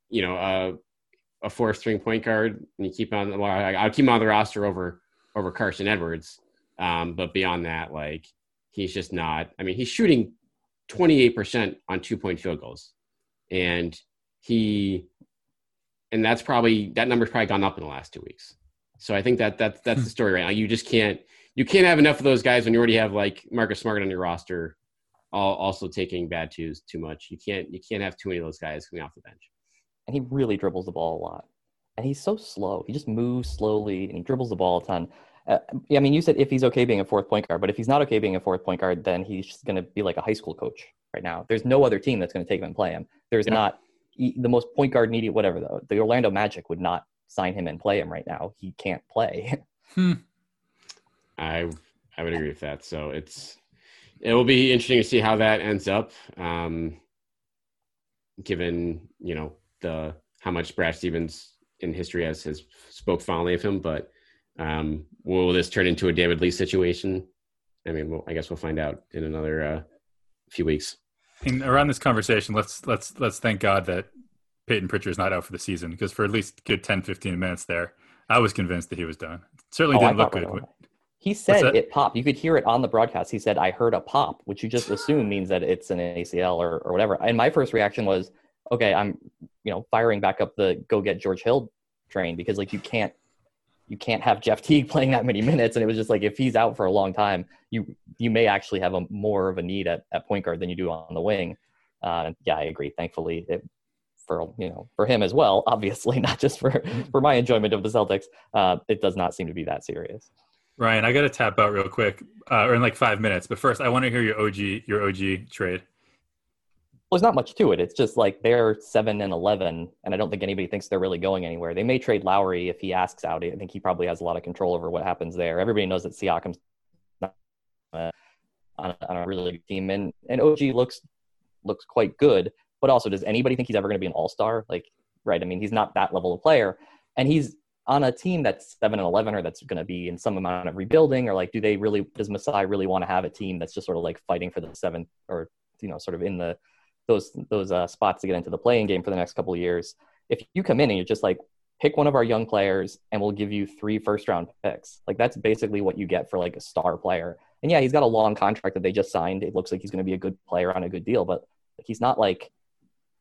you know, a a four string point guard and you keep on well, I- I'll keep him on the roster over over Carsen Edwards. Um, but beyond that, like he's just not I mean, he's shooting 28% on two point field goals. And he and that's probably that number's probably gone up in the last two weeks. So I think that that's that's the story right now. You just can't you can't have enough of those guys when you already have like Marcus Smart on your roster, all also taking bad twos too much. You can't you can't have too many of those guys coming off the bench. and he really dribbles the ball a lot. And he's so slow. He just moves slowly and he dribbles the ball a ton. Uh, I mean, you said if he's okay being a fourth point guard, but if he's not okay being a fourth point guard, then he's just going to be like a high school coach right now. There's no other team that's going to take him and play him. There's Yeah. not the most point guard needy, whatever, though. The Orlando Magic would not sign him and play him right now. He can't play. I I would agree with that. So it's it will be interesting to see how that ends up. Um, given you know the how much Brad Stevens in history has has spoke fondly of him, but um, will this turn into a David Lee situation? I mean, we'll, I guess we'll find out in another uh, few weeks. And around this conversation, let's let's let's thank God that Payton Pritchard is not out for the season because for at least good 10, 15 minutes there, I was convinced that he was done. Certainly Oh, didn't look good. away. He said it popped. You could hear it on the broadcast. He said, I heard a pop, which you just assume means that it's an ACL or, or whatever. And my first reaction was, okay, I'm, you know, firing back up the go get George Hill train because like you can't, you can't have Jeff Teague playing that many minutes. And it was just like, if he's out for a long time, you, you may actually have a more of a need at, at point guard than you do on the wing. Uh, yeah, I agree. Thankfully, it, for you know for him as well obviously not just for for my enjoyment of the celtics uh, it does not seem to be that serious Ryan, I got to tap out real quick, uh, or in like five minutes. But first, I want to hear your OG your OG trade. There's not much to it. It's just like they're seven and eleven, and I don't think anybody thinks they're really going anywhere. They may trade Lowry if he asks out. I think he probably has a lot of control over what happens there. Everybody knows that Siakam's not uh, on, on a really good team, and and OG looks looks quite good. But also, does anybody think he's ever going to be an All Star? Like, right? I mean, he's not that level of player, and he's on a team that's seven and eleven, or that's going to be in some amount of rebuilding, or like, do they really? Does Masai really want to have a team that's just sort of like fighting for the seventh, or you know, sort of in the those those uh, spots to get into the play-in game for the next couple of years. If you come in and you're just like pick one of our young players and we'll give you three first round picks, like that's basically what you get for like a star player. And yeah, he's got a long contract that they just signed. It looks like he's going to be a good player on a good deal, but he's not like,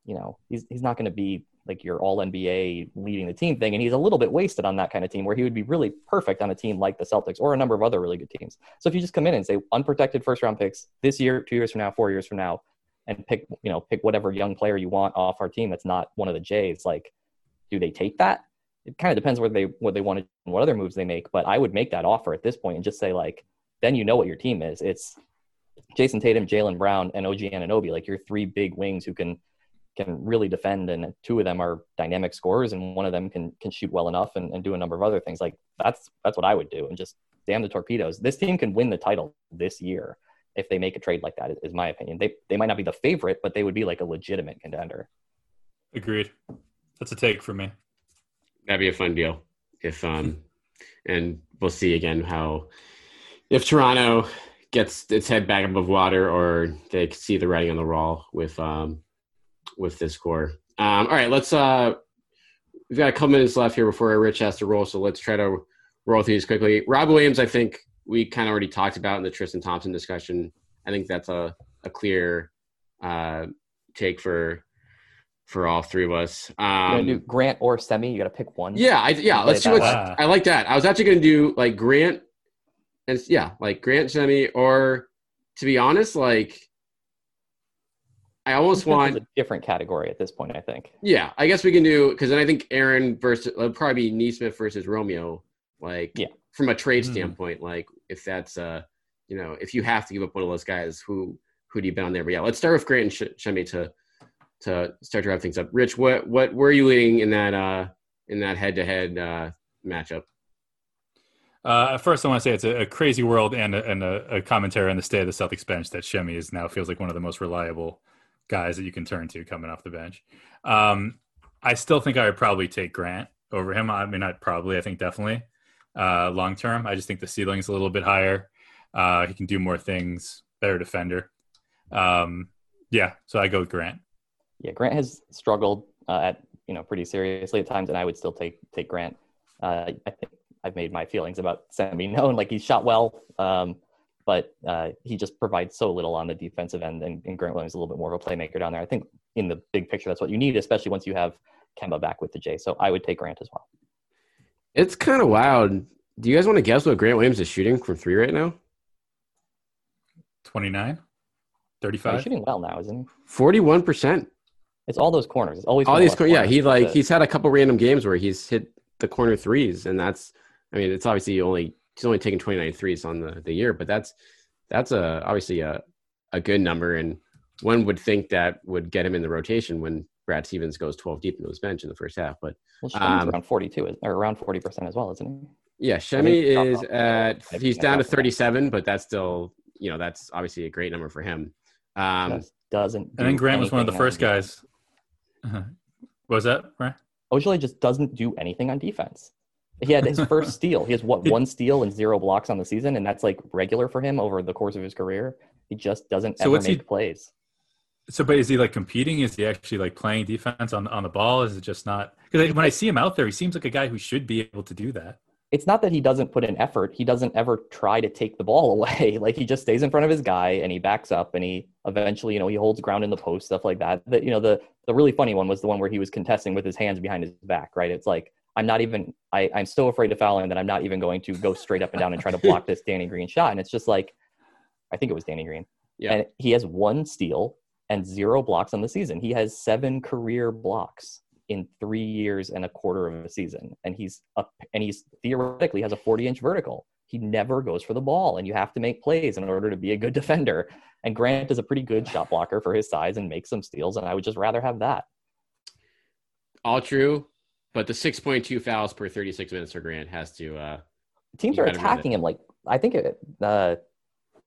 you know, he's he's not going to be like your all NBA leading the team thing. And he's a little bit wasted on that kind of team where he would be really perfect on a team like the Celtics or a number of other really good teams. So if you just come in and say unprotected first round picks this year, two years from now, four years from now, and pick you know pick whatever young player you want off our team that's not one of the Jays. Like, do they take that? It kind of depends where they what they want to what other moves they make. But I would make that offer at this point and just say like, then you know what your team is. It's Jayson Tatum, Jaylen Brown, and OG Anunoby. Like your three big wings who can can really defend, and two of them are dynamic scorers, and one of them can can shoot well enough and, and do a number of other things. Like that's that's what I would do, and just damn the torpedoes. This team can win the title this year if they make a trade like that, is my opinion. They they might not be the favorite, but they would be like a legitimate contender. Agreed. That's a take for me. That'd be a fun deal. If um, and we'll see again how if Toronto gets its head back above water or they see the writing on the wall with um with this core. Um, all right, let's uh we've got a couple minutes left here before Rich has to roll, so let's try to roll through these quickly. Rob Williams, I think we kind of already talked about in the Tristan Thompson discussion. I think that's a, a clear uh, take for for all three of us. Um, do Grant or Semi? You got to pick one. Yeah, I, yeah. Let's do it. I like that. I was actually going to do like Grant, and yeah, like Grant Semi, or to be honest, like I almost want a different category at this point. I think. Yeah, I guess we can do because then I think Aaron versus it'll probably be Nesmith versus Romeo. Like, yeah, from a trade mm-hmm. standpoint, like if that's uh, you know, if you have to give up one of those guys, who who do you bet on there? But yeah, let's start with Grant and Sh- Semi to to start to wrap things up. Rich, what what where are you leading in that uh in that head to head uh matchup? Uh, first, I want to say it's a, a crazy world and, a, and a, a, commentary on the state of the Celtics bench that Semi is now feels like one of the most reliable guys that you can turn to coming off the bench. Um, I still think I would probably take Grant over him. I mean, not probably. I think definitely uh, long term. I just think the ceiling is a little bit higher. Uh, he can do more things, better defender. Um, yeah, so I go with Grant. Yeah, Grant has struggled uh, at you know pretty seriously at times, and I would still take take Grant. Uh, I think I've made my feelings about Semi known. Like he's shot well, um, but uh, he just provides so little on the defensive end, and, and Grant Williams is a little bit more of a playmaker down there. I think in the big picture, that's what you need, especially once you have Kemba back with the J. So I would take Grant as well. It's kind of wild. Do you guys want to guess what Grant Williams is shooting from three right now? 29? 35? He's shooting well now, isn't he? 41%. It's all those corners. It's always all these corners. Yeah, he like he's had a couple random games where he's hit the corner threes, and that's I mean, it's obviously only he's only taken 29 threes on the, the year, but that's that's a obviously a a good number, and one would think that would get him in the rotation when Brad Stevens goes 12 deep into his bench in the first half. But well, um, around 42 or around 40 percent as well, isn't he? Yeah, Semi is at he's down to 37, but that's still you know that's obviously a great number for him. Um, doesn't and then Grant was one of the first guys. Uh-huh. What was that right? Ojeleye just doesn't do anything on defense. He had his first steal. He has what one steal and zero blocks on the season, and that's like regular for him over the course of his career. He just doesn't so ever make he, plays. So, but is he like competing? Is he actually like playing defense on on the ball? Is it just not? Because when I see him out there, he seems like a guy who should be able to do that. It's not that he doesn't put in effort. He doesn't ever try to take the ball away. Like he just stays in front of his guy and he backs up and he eventually, you know, he holds ground in the post, stuff like that. That you know, the the really funny one was the one where he was contesting with his hands behind his back. Right? It's like I'm not even. I, I'm so afraid of fouling that I'm not even going to go straight up and down and try to block this Danny Green shot. And it's just like, I think it was Danny Green. Yeah. And he has one steal and zero blocks on the season. He has seven career blocks in three years and a quarter of a season, and he's up and he's theoretically has a 40 inch vertical. he never goes for the ball, and you have to make plays in order to be a good defender. And Grant is a pretty good shot blocker for his size and makes some steals, and I would just rather have that. All true, but the 6.2 fouls per 36 minutes for Grant has to. Uh, Teams are attacking him like I think it. Uh,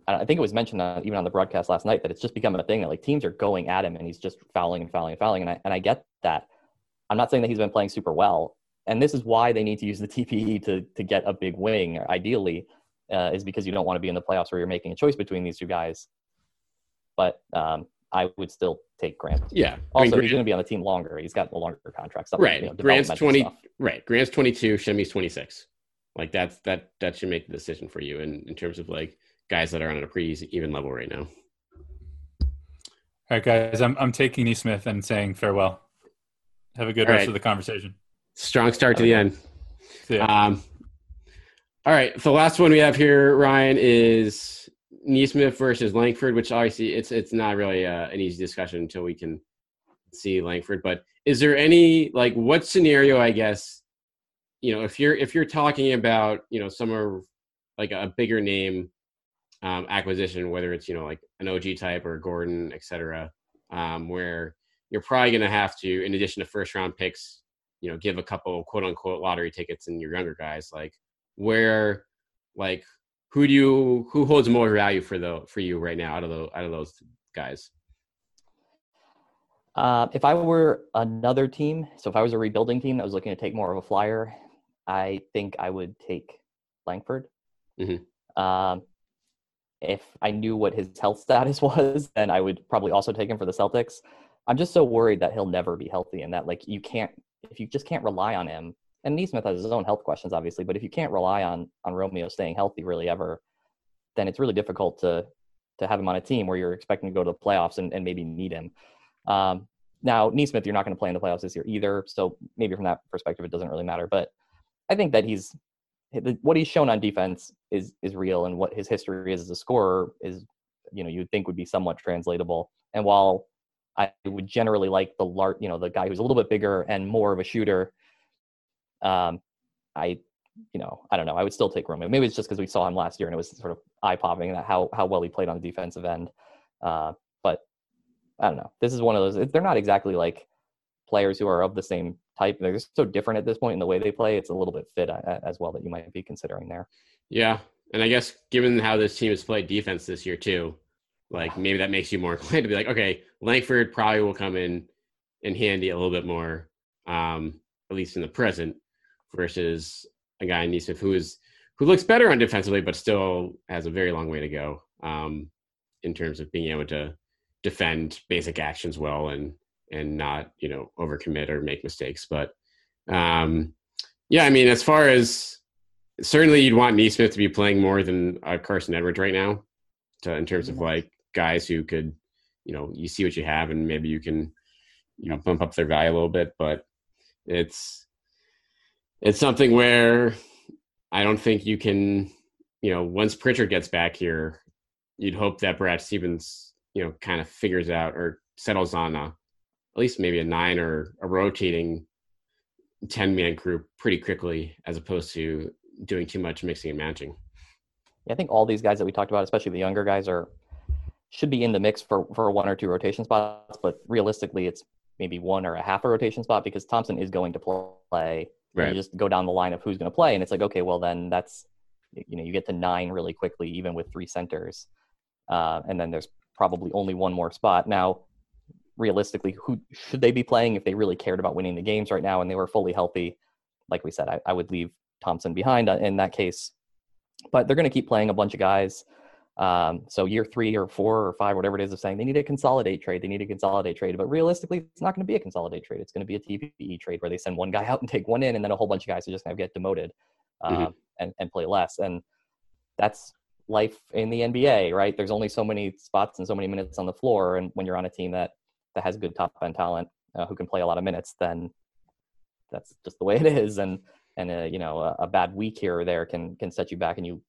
I think it was mentioned uh, even on the broadcast last night that it's just become a thing that like teams are going at him and he's just fouling and fouling and fouling. And I and I get that. I'm not saying that he's been playing super well, and this is why they need to use the TPE to to get a big wing. Ideally, uh, is because you don't want to be in the playoffs where you're making a choice between these two guys. But um, I would still take Grant. yeah. I Also, mean, he's going to be on the team longer. He's got a longer contract. Stuff, right. you know, Grant's developmental 20. stuff. Right. Grant's 22. Semi's 26. Like that's that that should make the decision for you in in terms of like guys that are on a pretty even level right now. All right, guys, I'm I'm taking Nesmith and saying farewell. Have a good All rest right. of the conversation. Strong start to the end. Um, all right. The last one we have here, Ryan, is Nesmith versus Langford, which obviously it's it's not really uh, an easy discussion until we can see Langford. But is there any like what scenario? I guess you know if you're if you're talking about you know somewhere like a bigger name um, acquisition, whether it's you know like an OG type or Gordon, et cetera, um, where you're probably going to have to, in addition to first round picks, you know, give a couple quote unquote lottery tickets in your younger guys. Like where, like who do you who holds more value for the for you right now out of the out of those guys? Uh, if I were another team, so if I was a rebuilding team that was looking to take more of a flyer, I think I would take Langford. Mhm. Um, if I knew what his health status was, then I would probably also take him for the Celtics. I'm just so worried that he'll never be healthy and that like you can't if you just can't rely on him. And Nesmith has his own health questions, obviously, but if you can't rely on on Romeo staying healthy really ever, then it's really difficult to to have him on a team where you're expecting to go to the playoffs and, and maybe need him. Um, now, Nesmith, you're not going to play in the playoffs this year either, so maybe from that perspective, it doesn't really matter. But I think that he's what he's shown on defense is is real, and what his history is as a scorer is, you know, you'd think would be somewhat translatable. And while I would generally like the lar- you know, the guy who's a little bit bigger and more of a shooter, um, I, you know, I don't know. I would still take Romeo. Maybe it's just because we saw him last year and it was sort of eye popping that how how well he played on the defensive end. Uh, but I don't know. This is one of those. They're not exactly like players who are of the same type. They're just so different at this point in the way they play. It's a little bit fit uh, as well that you might be considering there. Yeah, and I guess given how this team has played defense this year too, like maybe that makes you more inclined to be like, okay, Langford probably will come in in handy a little bit more, um, at least in the present, versus a guy in Nesmith who is who looks better on defensively, but still has a very long way to go um, in terms of being able to defend basic actions well and and not you know overcommit or make mistakes. But um, yeah, I mean, as far as certainly you'd want Nesmith to be playing more than uh, Carsen Edwards right now, to, in terms of like guys who could, you know, you see what you have and maybe you can, you know, bump up their value a little bit. But it's it's something where I don't think you can, you know, once Pritchard gets back here, you'd hope that Brad Stevens, you know, kind of figures out or settles on a at least maybe a nine or a rotating 10 man group pretty quickly as opposed to doing too much mixing and matching. Yeah, I think all these guys that we talked about, especially the younger guys, are should be in the mix for for one or two rotation spots. But realistically, it's maybe one or a half a rotation spot because Thompson is going to play. Right. You just go down the line of who's going to play, and it's like, okay, well then that's you know you get to nine really quickly, even with three centers, uh, and then there's probably only one more spot now. Realistically, who should they be playing if they really cared about winning the games right now and they were fully healthy? Like we said, I, I would leave Thompson behind uh, in that case but they're going to keep playing a bunch of guys. Um, so year three or four or five, whatever it is, of saying they need a consolidate trade. They need a consolidate trade. But realistically, it's not going to be a consolidate trade. It's going to be a TPE trade where they send one guy out and take one in, and then a whole bunch of guys are just going to get demoted um, Mhm. and, and play less. And that's life in the NBA, right? There's only so many spots and so many minutes on the floor. And when you're on a team that that has good top end talent uh, who can play a lot of minutes, then that's just the way it is. And and uh, you know a, a bad week here or there can can set you back, and you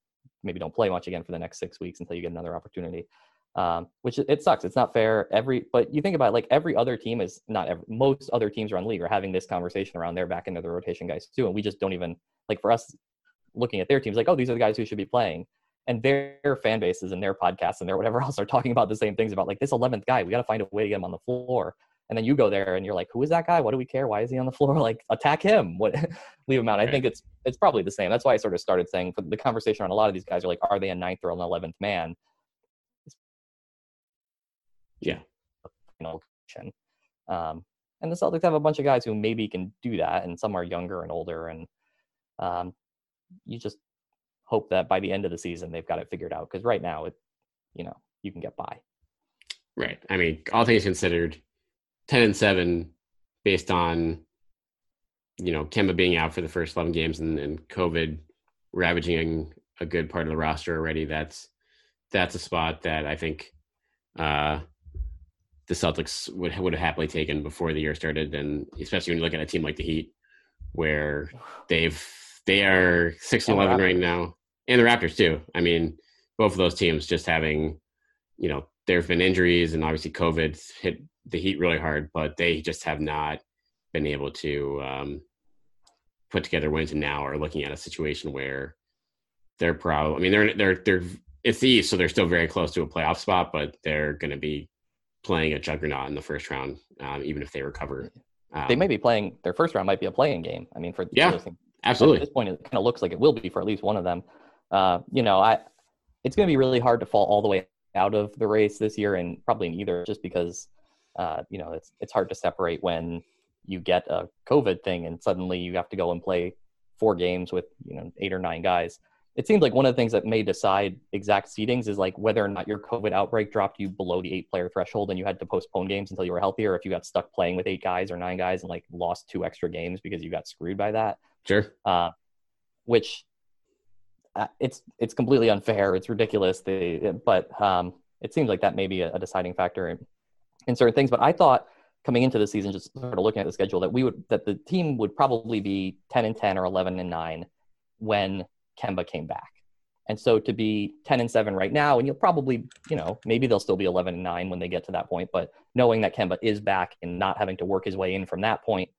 maybe don't play much again for the next six weeks until you get another opportunity. Um, which it, sucks. It's not fair. Every but you think about it, like every other team is not every, most other teams around the league are having this conversation around their back into the rotation guys too, and we just don't even like for us. looking at their teams like, oh, these are the guys who should be playing. And their fan bases and their podcasts and their whatever else are talking about the same things about like this 11th guy. We got to find a way to get him on the floor. And then you go there and you're like, who is that guy? What do we care? Why is he on the floor? Like attack him. What leave him out. I think it's it's probably the same. That's why I sort of started saying for the conversation on a lot of these guys are like, are they a ninth or an eleventh man? Yeah. You know, um, and the Celtics have a bunch of guys who maybe can do that, and some are younger and older, and um, you just hope that by the end of the season they've got it figured out. Because right now, it, you know, you can get by. Right. I mean, all things considered, ten and seven, based on you know Kemba being out for the first eleven games and, and COVID ravaging a good part of the roster already. That's that's a spot that I think uh, the Celtics would would have happily taken before the year started, and especially when you look at a team like the Heat, where they've they are six and eleven right now, and the Raptors too. I mean, both of those teams just having, you know, there have been injuries and obviously COVID hit the Heat really hard, but they just have not been able to um, put together wins, and now are looking at a situation where they're probably. I mean, they're they're they're it's the East, so they're still very close to a playoff spot, but they're going to be playing a juggernaut in the first round, um, even if they recover. Um, they may be playing their first round might be a play-in game. I mean, for yeah, absolutely. At this point, it kind of looks like it will be for at least one of them. Uh, you know, I it's going to be really hard to fall all the way out of the race this year, and probably in either, just because uh, you know it's it's hard to separate when you get a COVID thing and suddenly you have to go and play four games with you know eight or nine guys it seems like one of the things that may decide exact seedings is like whether or not your COVID outbreak dropped you below the eight player threshold and you had to postpone games until you were healthy, or if you got stuck playing with eight guys or nine guys and like lost two extra games because you got screwed by that. Sure. Uh, which it's it's completely unfair. It's ridiculous. They, but um, it seems like that may be a, a deciding factor in, in certain things. But I thought coming into the season, just sort of looking at the schedule, that we would that the team would probably be ten and ten or eleven and nine when Kemba came back. And so to be 10 and 7 right now, and you'll probably, you know, maybe they'll still be 11 and 9 when they get to that point, but knowing that Kemba is back and not having to work his way in from that point,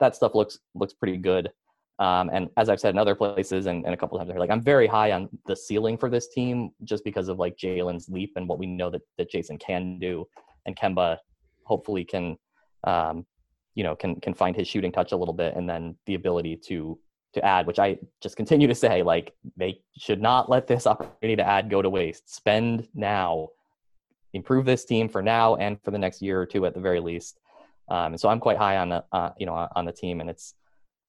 that stuff looks looks pretty good. Um, and as I've said in other places and, and a couple times, like I'm very high on the ceiling for this team just because of like Jaylen's leap and what we know that, that Jayson can do, and Kemba hopefully can, um, you know, can can find his shooting touch a little bit, and then the ability to to add, which I just continue to say, like they should not let this opportunity to add go to waste. Spend now, improve this team for now and for the next year or two at the very least. Um, and so I'm quite high on the uh, you know on the team, and it's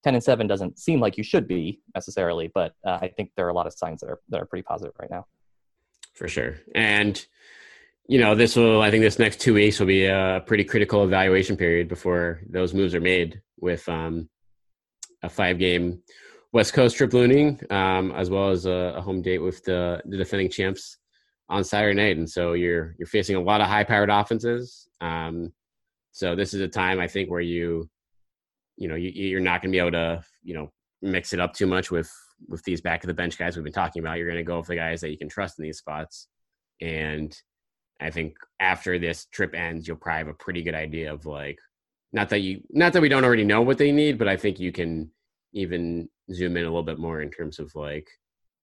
ten and seven doesn't seem like you should be necessarily, but uh, I think there are a lot of signs that are that are pretty positive right now. For sure, and you know this will I think this next two weeks will be a pretty critical evaluation period before those moves are made with um, a five game West Coast trip looming, um, as well as a, a, home date with the, the defending champs on Saturday night. And so you're you're facing a lot of high powered offenses. Um, so this is a time I think where you you know you, you're not going to be able to you know mix it up too much with with these back of the bench guys we've been talking about. You're going to go with the guys that you can trust in these spots. And I think after this trip ends, you'll probably have a pretty good idea of like not that you not that we don't already know what they need, but I think you can even zoom in a little bit more in terms of like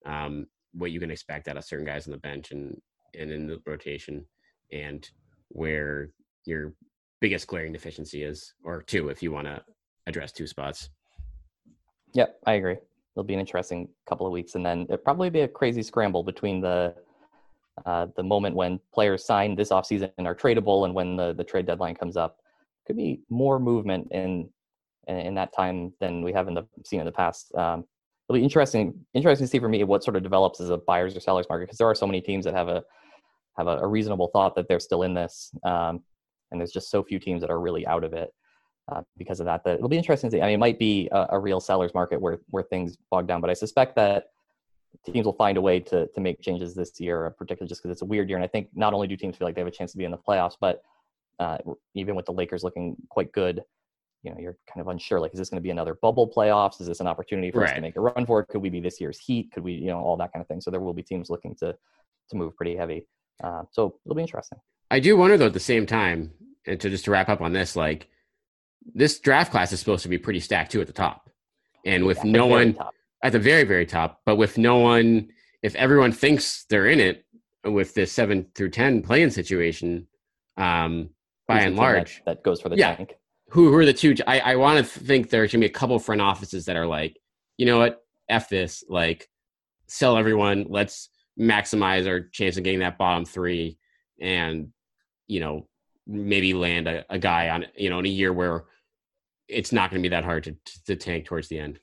um, what you can expect out of certain guys on the bench and and in the rotation and where your biggest glaring deficiency is, or two if you want to address two spots. Yep, I agree. It'll be an interesting couple of weeks, and then it'll probably be a crazy scramble between the uh, the moment when players sign this offseason and are tradable and when the, the trade deadline comes up could be more movement in in that time than we have in the seen in the past. Um, it'll be interesting interesting to see for me what sort of develops as a buyers or sellers market because there are so many teams that have a have a, a reasonable thought that they're still in this, um, and there's just so few teams that are really out of it. Uh, because of that, that it'll be interesting to see. I mean, it might be a, a real sellers market where where things bog down, but I suspect that teams will find a way to to make changes this year, particularly just because it's a weird year. And I think not only do teams feel like they have a chance to be in the playoffs, but uh, even with the Lakers looking quite good, you know, you're kind of unsure. Like, is this going to be another bubble playoffs? Is this an opportunity for right. us to make a run for it? Could we be this year's Heat? Could we, you know, all that kind of thing. So there will be teams looking to to move pretty heavy. Uh, so it'll be interesting. I do wonder though at the same time, and to just to wrap up on this, like this draft class is supposed to be pretty stacked too at the top, and with yeah, no one, top. at the very very top, but with no one. If everyone thinks they're in it with this seven through ten play-in situation, um, by and large, that, that goes for the Yeah. tank. who, who are the two? I, I want to think there's gonna be a couple front offices that are like, you know what, f this, like, sell everyone. Let's maximize our chance of getting that bottom three, and you know, maybe land a, a guy on you know in a year where it's not going to be that hard to, to tank towards the end.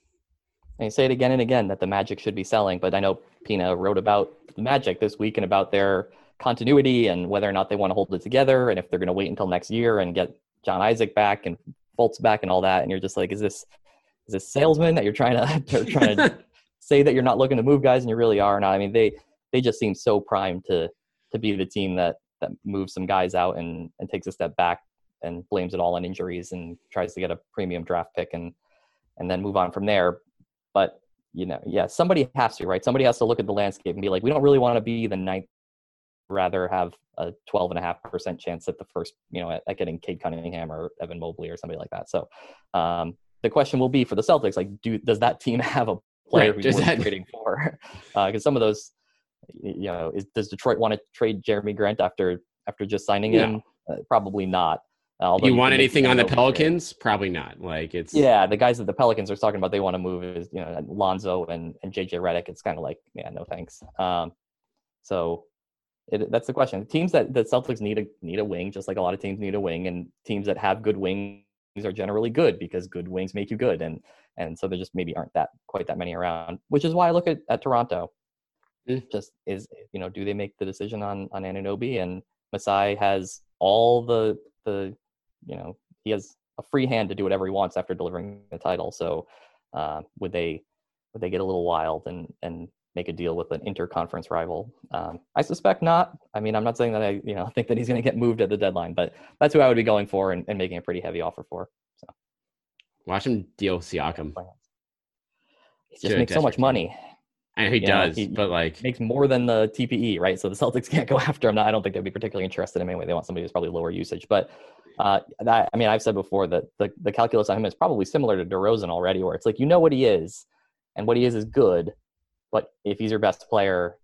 And you say it again and again that the Magic should be selling, but I know Pina wrote about the Magic this week and about their continuity and whether or not they want to hold it together and if they're going to wait until next year and get John Isaac back and Fultz back and all that. And you're just like, is this is this salesman that you're trying to trying to say that you're not looking to move guys and you really are not? I mean, they they just seem so primed to to be the team that that moves some guys out and and takes a step back and blames it all on injuries and tries to get a premium draft pick and and then move on from there. But you know, yeah, somebody has to, right? Somebody has to look at the landscape and be like, we don't really want to be the ninth, rather have a 12 and a half percent chance at the first, you know, at, at getting Cade Cunningham or Evan Mobley or somebody like that. So um, the question will be for the Celtics, like, do does that team have a player Right, who's worth that- trading for? Because some of those, you know, is, does Detroit want to trade Jerami Grant after after just signing No. him? Uh, probably not. Uh, you want anything on the. Pelicans? Probably not. Like it's Yeah, the guys that the Pelicans are talking about they want to move is you know Lonzo and, and JJ Redick. It's kind of like yeah, no thanks. Um, so it, that's the question. Teams that the Celtics need a need a wing, just like a lot of teams need a wing, and teams that have good wings are generally good because good wings make you good, and and so there just maybe aren't that quite that many around. Which is why I look at, at Toronto. Mm. Just is you know do they make the decision on on Anunoby and Masai has all the the you know he has a free hand to do whatever he wants after delivering the title. So uh, would they would they get a little wild and and make a deal with an interconference rival? Um, I suspect not. I mean, I'm not saying that I you know think that he's going to get moved at the deadline, but that's who I would be going for and, and making a pretty heavy offer for. So watch him deal Siakam. he just a makes so much money. Know he Yeah, does, he- but like Makes more than the TPE, right? So the Celtics can't go after him. I don't think they'd be particularly interested in him anyway. They want somebody who's probably lower usage. But uh, that, I mean, I've said before that the, the calculus on him is probably similar to DeRozan already, where it's like you know what he is, and what he is is good, but if he's your best player,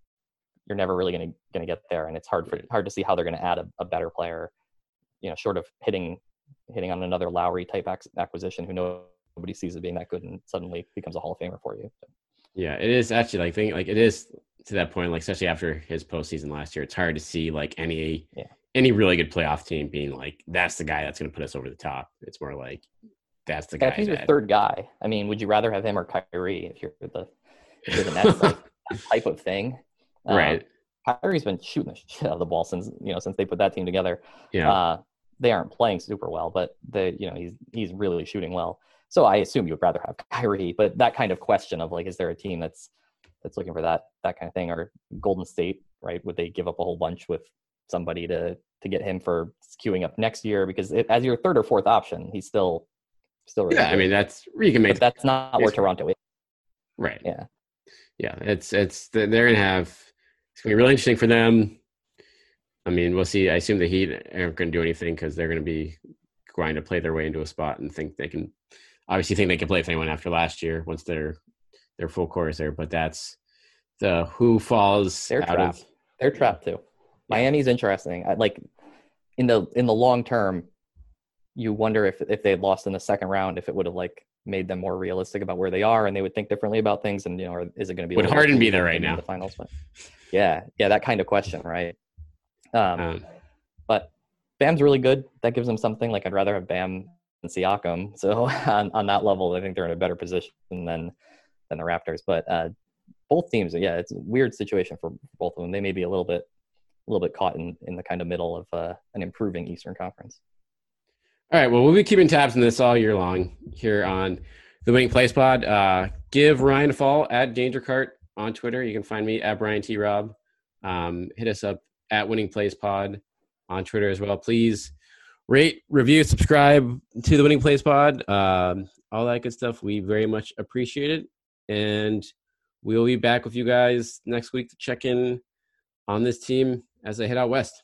you're never really going to going to get there, and it's hard for hard to see how they're going to add a, a better player, you know, short of hitting hitting on another Lowry type ac- acquisition who nobody sees as being that good and suddenly becomes a Hall of Famer for you. Yeah, it is actually like think like it is to that point, like especially after his postseason last year, it's hard to see like any Yeah. any really good playoff team being like that's the guy that's going to put us over the top. It's more like that's the Yeah, guy. if he's your third guy, I mean, would you rather have him or Kyrie if you're the, if you're the Nets like, type of thing? Um, right? Kyrie's been shooting the shit out of the ball since you know since they put that team together. Yeah, Uh, they aren't playing super well, but they you know he's he's really shooting well. So I assume you would rather have Kyrie, but that kind of question of like, is there a team that's that's looking for that that kind of thing, or Golden State, right? Would they give up a whole bunch with somebody to to get him for queuing up next year? Because it, as your third or fourth option, he's still still really yeah. I mean, that's you can make but that's not where case for it. Toronto is. right. Yeah. yeah. It's it's they're gonna have it's gonna be really interesting for them. I mean, we'll see. I assume the Heat aren't going to do anything because they're going to be going to play their way into a spot and think they can. Obviously, think they can play with anyone after last year once they're their full core is there. But that's the who falls They're out trapped. of. They're trapped too. Miami's interesting. I, like in the in the long term, you wonder if if they had lost in the second round, if it would have like made them more realistic about where they are, and they would think differently about things. And you know, or is it going to be? Would Harden be there right in now? The finals, but yeah, yeah, that kind of question, right? Um, Um, but Bam's really good. That gives them something. Like I'd rather have Bam Siakam. So on, on that level, I think they're in a better position than than the Raptors. But uh, both teams, yeah, it's a weird situation for both of them. They may be a little bit a little bit caught in, in the kind of middle of uh, an improving Eastern Conference. All right. Well, we'll be keeping tabs on this all year long here on the Winning Place Pod. Uh, give Ryan a follow at Danger Cart on Twitter. You can find me at Brian T. Rob. Um, hit us up at Winning Place Pod on Twitter as well. Please rate, review, subscribe to the Winning Place Pod. Um, all that good stuff. We very much appreciate it. And we'll be back with you guys next week to check in on this team as they head out west.